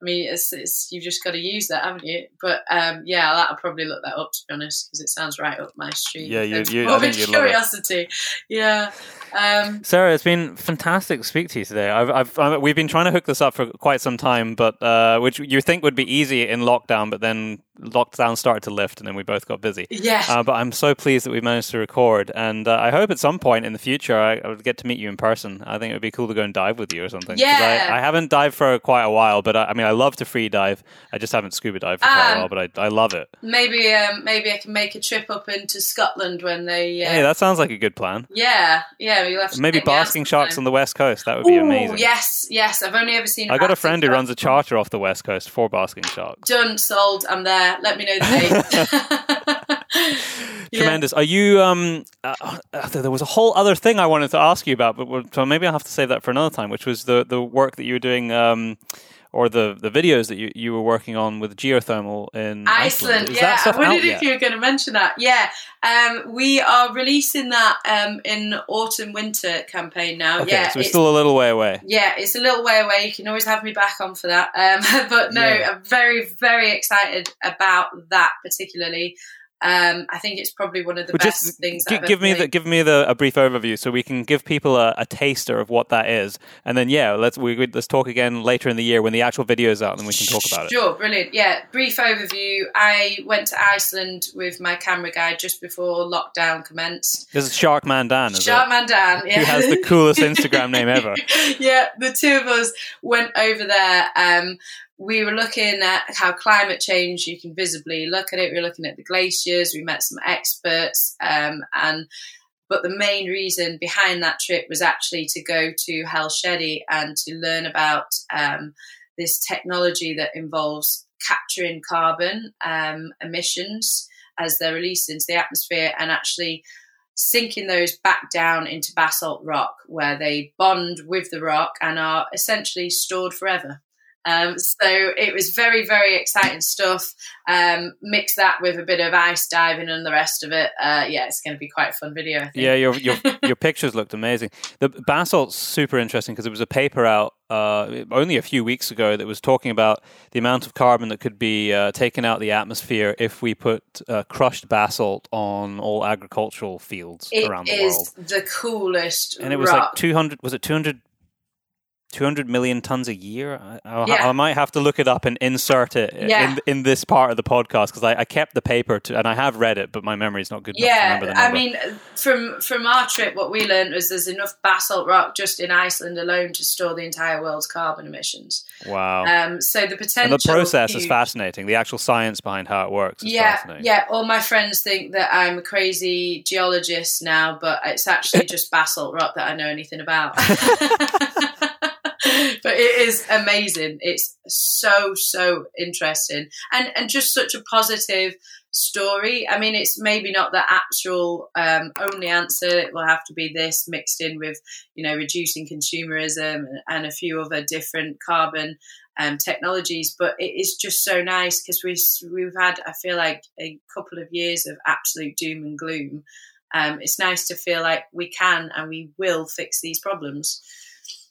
S2: I mean, it's, it's you've just got to use that, haven't you? But um, yeah, I'll probably look that up to be honest, because it sounds right up my street.
S1: Yeah, you, you I think
S2: curiosity. Yeah. Um,
S1: Sarah, it's been fantastic to speak to you today. I've, I've, I've, we've been trying to hook this up for quite some time, but uh, which you think would be easy in lockdown, but then lockdown started to lift, and then we both got busy.
S2: Yeah. Uh,
S1: but I'm so pleased that we managed to record, and uh, I hope at some point in the future I, I, would get to meet you in person. I think it would be cool to go and dive with you or something.
S2: Yeah.
S1: I, I, haven't dived for quite a while, but I, I, mean, I love to free dive. I just haven't scuba dived for quite um, a while, but I, I love it.
S2: Maybe, um, maybe I can make a trip up into Scotland when they.
S1: Uh, hey, that sounds like a good plan.
S2: Yeah, yeah. You'll have to
S1: maybe basking sharks on the west coast. That would be Ooh, amazing.
S2: Yes, yes. I've only ever seen.
S1: I got a friend who runs a charter off the west coast for basking sharks.
S2: Done, sold. I'm there. Let me know the
S1: date. [LAUGHS] [LAUGHS] Tremendous. Yeah. Are you? Um, uh, uh, there was a whole other thing I wanted to ask you about, but so maybe I'll have to save that for another time. Which was the the work that you were doing. Um, or the, the videos that you, you were working on with geothermal in Iceland.
S2: Iceland. yeah, I wondered if you were going to mention that. Yeah, um, we are releasing that um, in autumn winter campaign now.
S1: Okay,
S2: yeah,
S1: so it's still a little way away.
S2: Yeah, it's a little way away. You can always have me back on for that. Um, [LAUGHS] but no, yeah. I'm very very excited about that particularly. Um, I think it's probably one of the well, best just things. G-
S1: give me the, give me the, a brief overview so we can give people a, a, taster of what that is, and then yeah, let's we, let's talk again later in the year when the actual video is out, and we can talk about
S2: it. Sure, brilliant. Yeah, brief overview. I went to Iceland with my camera guy just before lockdown commenced.
S1: This is Sharkman Dan, Shark
S2: Sharkman Dan, yeah.
S1: Who has the coolest [LAUGHS] Instagram name ever?
S2: yeah, the two of us went over there. Um, we were looking at how climate change you can visibly look at it. We were looking at the glaciers. We met some experts, um, and but the main reason behind that trip was actually to go to Sheddy and to learn about um, this technology that involves capturing carbon um, emissions as they're released into the atmosphere and actually sinking those back down into basalt rock where they bond with the rock and are essentially stored forever. Um, so it was very, very exciting stuff. Um, mix that with a bit of ice diving and the rest of it. Uh, yeah, it's going to be quite a fun video.
S1: Yeah, your your [LAUGHS] your pictures looked amazing. The basalt's super interesting because there was a paper out uh, only a few weeks ago that was talking about the amount of carbon that could be uh, taken out of the atmosphere if we put uh, crushed basalt on all agricultural fields
S2: it
S1: around the world.
S2: It is the coolest.
S1: And it was
S2: rock.
S1: like two hundred. Was it two hundred 200 million tons a year. I,
S2: Yeah.
S1: I might have to look it up and insert it
S2: Yeah.
S1: in in this part of the podcast because I, I kept the paper to, and I have read it, but my memory is not good enough to
S2: Yeah,
S1: remember the
S2: I mean, from from our trip, what we learned was there's enough basalt rock just in Iceland alone to store the entire world's carbon emissions.
S1: wow.
S2: Um, so the
S1: and
S2: potential.
S1: the process is fascinating. The actual science behind how it works is
S2: Yeah,
S1: fascinating.
S2: yeah. All my friends think that I'm a crazy geologist now, but it's actually [LAUGHS] just basalt rock that I know anything about. [LAUGHS] but it is amazing. It's so so interesting, and and just such a positive story. I mean, it's maybe not the actual um, only answer. It will have to be this mixed in with you know reducing consumerism and, a few other different carbon um, technologies. But it is just so nice because we we've had I feel like a couple of years of absolute doom and gloom. Um, it's nice to feel like we can and we will fix these problems.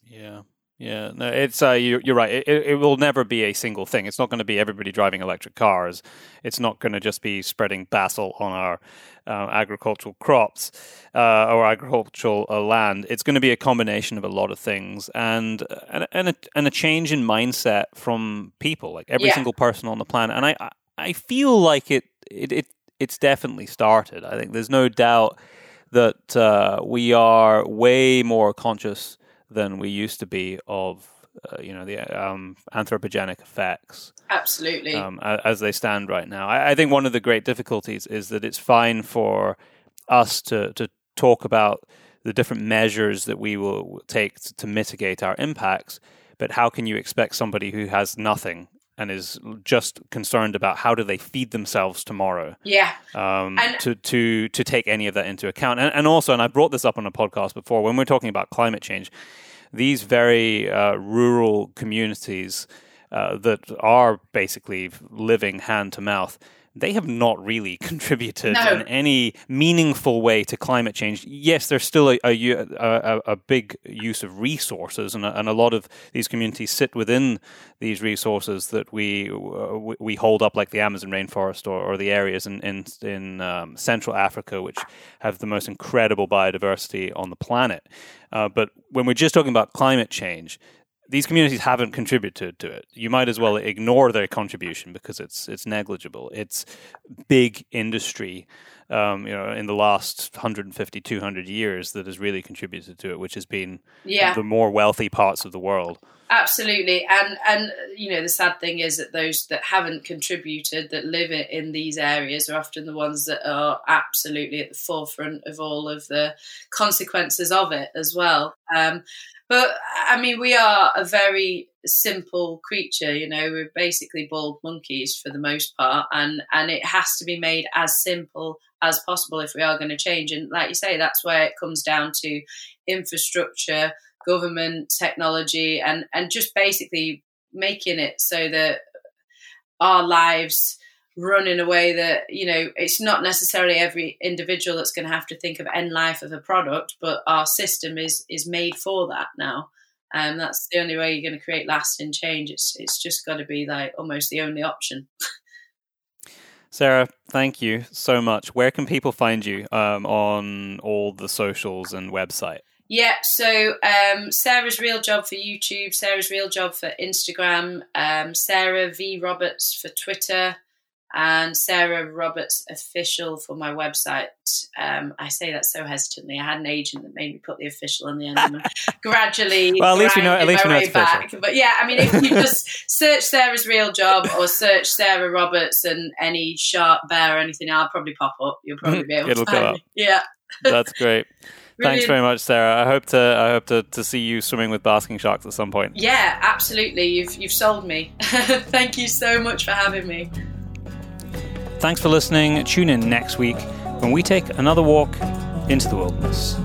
S1: Yeah. Yeah, no, it's uh, you, you're right. It, it will never be a single thing. It's not going to be everybody driving electric cars. It's not going to just be spreading basalt on our uh, agricultural crops uh, or agricultural uh, land. It's going to be a combination of a lot of things and and and a, and a change in mindset from people, like every
S2: Yeah.
S1: single person on the planet. And I I- I feel like it it, it it's definitely started. I think there's no doubt that uh, we are way more conscious than we used to be of uh, you know the um, anthropogenic effects
S2: Absolutely.
S1: um, as they stand right now. I, I think one of the great difficulties is that it's fine for us to to talk about the different measures that we will take t- to mitigate our impacts, but how can you expect somebody who has nothing and is just concerned about how do they feed themselves tomorrow
S2: yeah.
S1: um,
S2: And-
S1: to to to take any of that into account. And, and also, and I brought this up on a podcast before, when we're talking about climate change, these very uh, rural communities uh, that are basically living hand to mouth. They have not really [LAUGHS] contributed
S2: No.
S1: in any meaningful way to climate change. Yes, there's still a a a big use of resources, and a, and a lot of these communities sit within these resources that we uh, we- we hold up, like the Amazon rainforest or, or the areas in in, in um, Central Africa, which have the most incredible biodiversity on the planet. Uh, but when we're just talking about climate change, these communities haven't contributed to it. You might as well ignore their contribution because it's it's negligible. It's big industry, um, you know, in the last 150, 200 years that has really contributed to it, which has been
S2: Yeah.
S1: the more wealthy parts of the world.
S2: Absolutely, and and you know the sad thing is that those that haven't contributed, that live in these areas, are often the ones that are absolutely at the forefront of all of the consequences of it as well. Um, but I mean, we are a very simple creature. You know, we're basically bald monkeys for the most part, and and it has to be made as simple as possible if we are going to change. And like you say, that's where it comes down to infrastructure government technology and and just basically making it so that our lives run in a way that you know it's not necessarily every individual that's going to have to think of end life of a product but our system is is made for that now and that's the only way you're going to create lasting change it's it's just got to be like almost the only option
S1: Sarah, thank you so much. Where can people find you um, on all the socials and website?
S2: Yeah, so um, Sarah's Real Job for YouTube, Sarah's Real Job for Instagram, um, Sarah V Roberts for Twitter, and Sarah Roberts Official for my website. Um, I say that so hesitantly. I had an agent that made me put the official on the end and [LAUGHS] gradually.
S1: Well, at least you know- at least
S2: my
S1: know it's official.
S2: back. But yeah, I mean, if you just [LAUGHS] search Sarah's Real Job or search Sarah Roberts and any sharp bear or anything, I'll probably pop up. You'll probably be able [LAUGHS]
S1: It'll
S2: to find
S1: up.
S2: me. Yeah.
S1: That's great. Thanks very much, Sarah. I hope to I hope to, to see you swimming with basking sharks at some point.
S2: Yeah, absolutely. You've you've sold me. [LAUGHS] Thank you so much for having me.
S1: Thanks for listening. Tune in next week when we take another walk into the wilderness.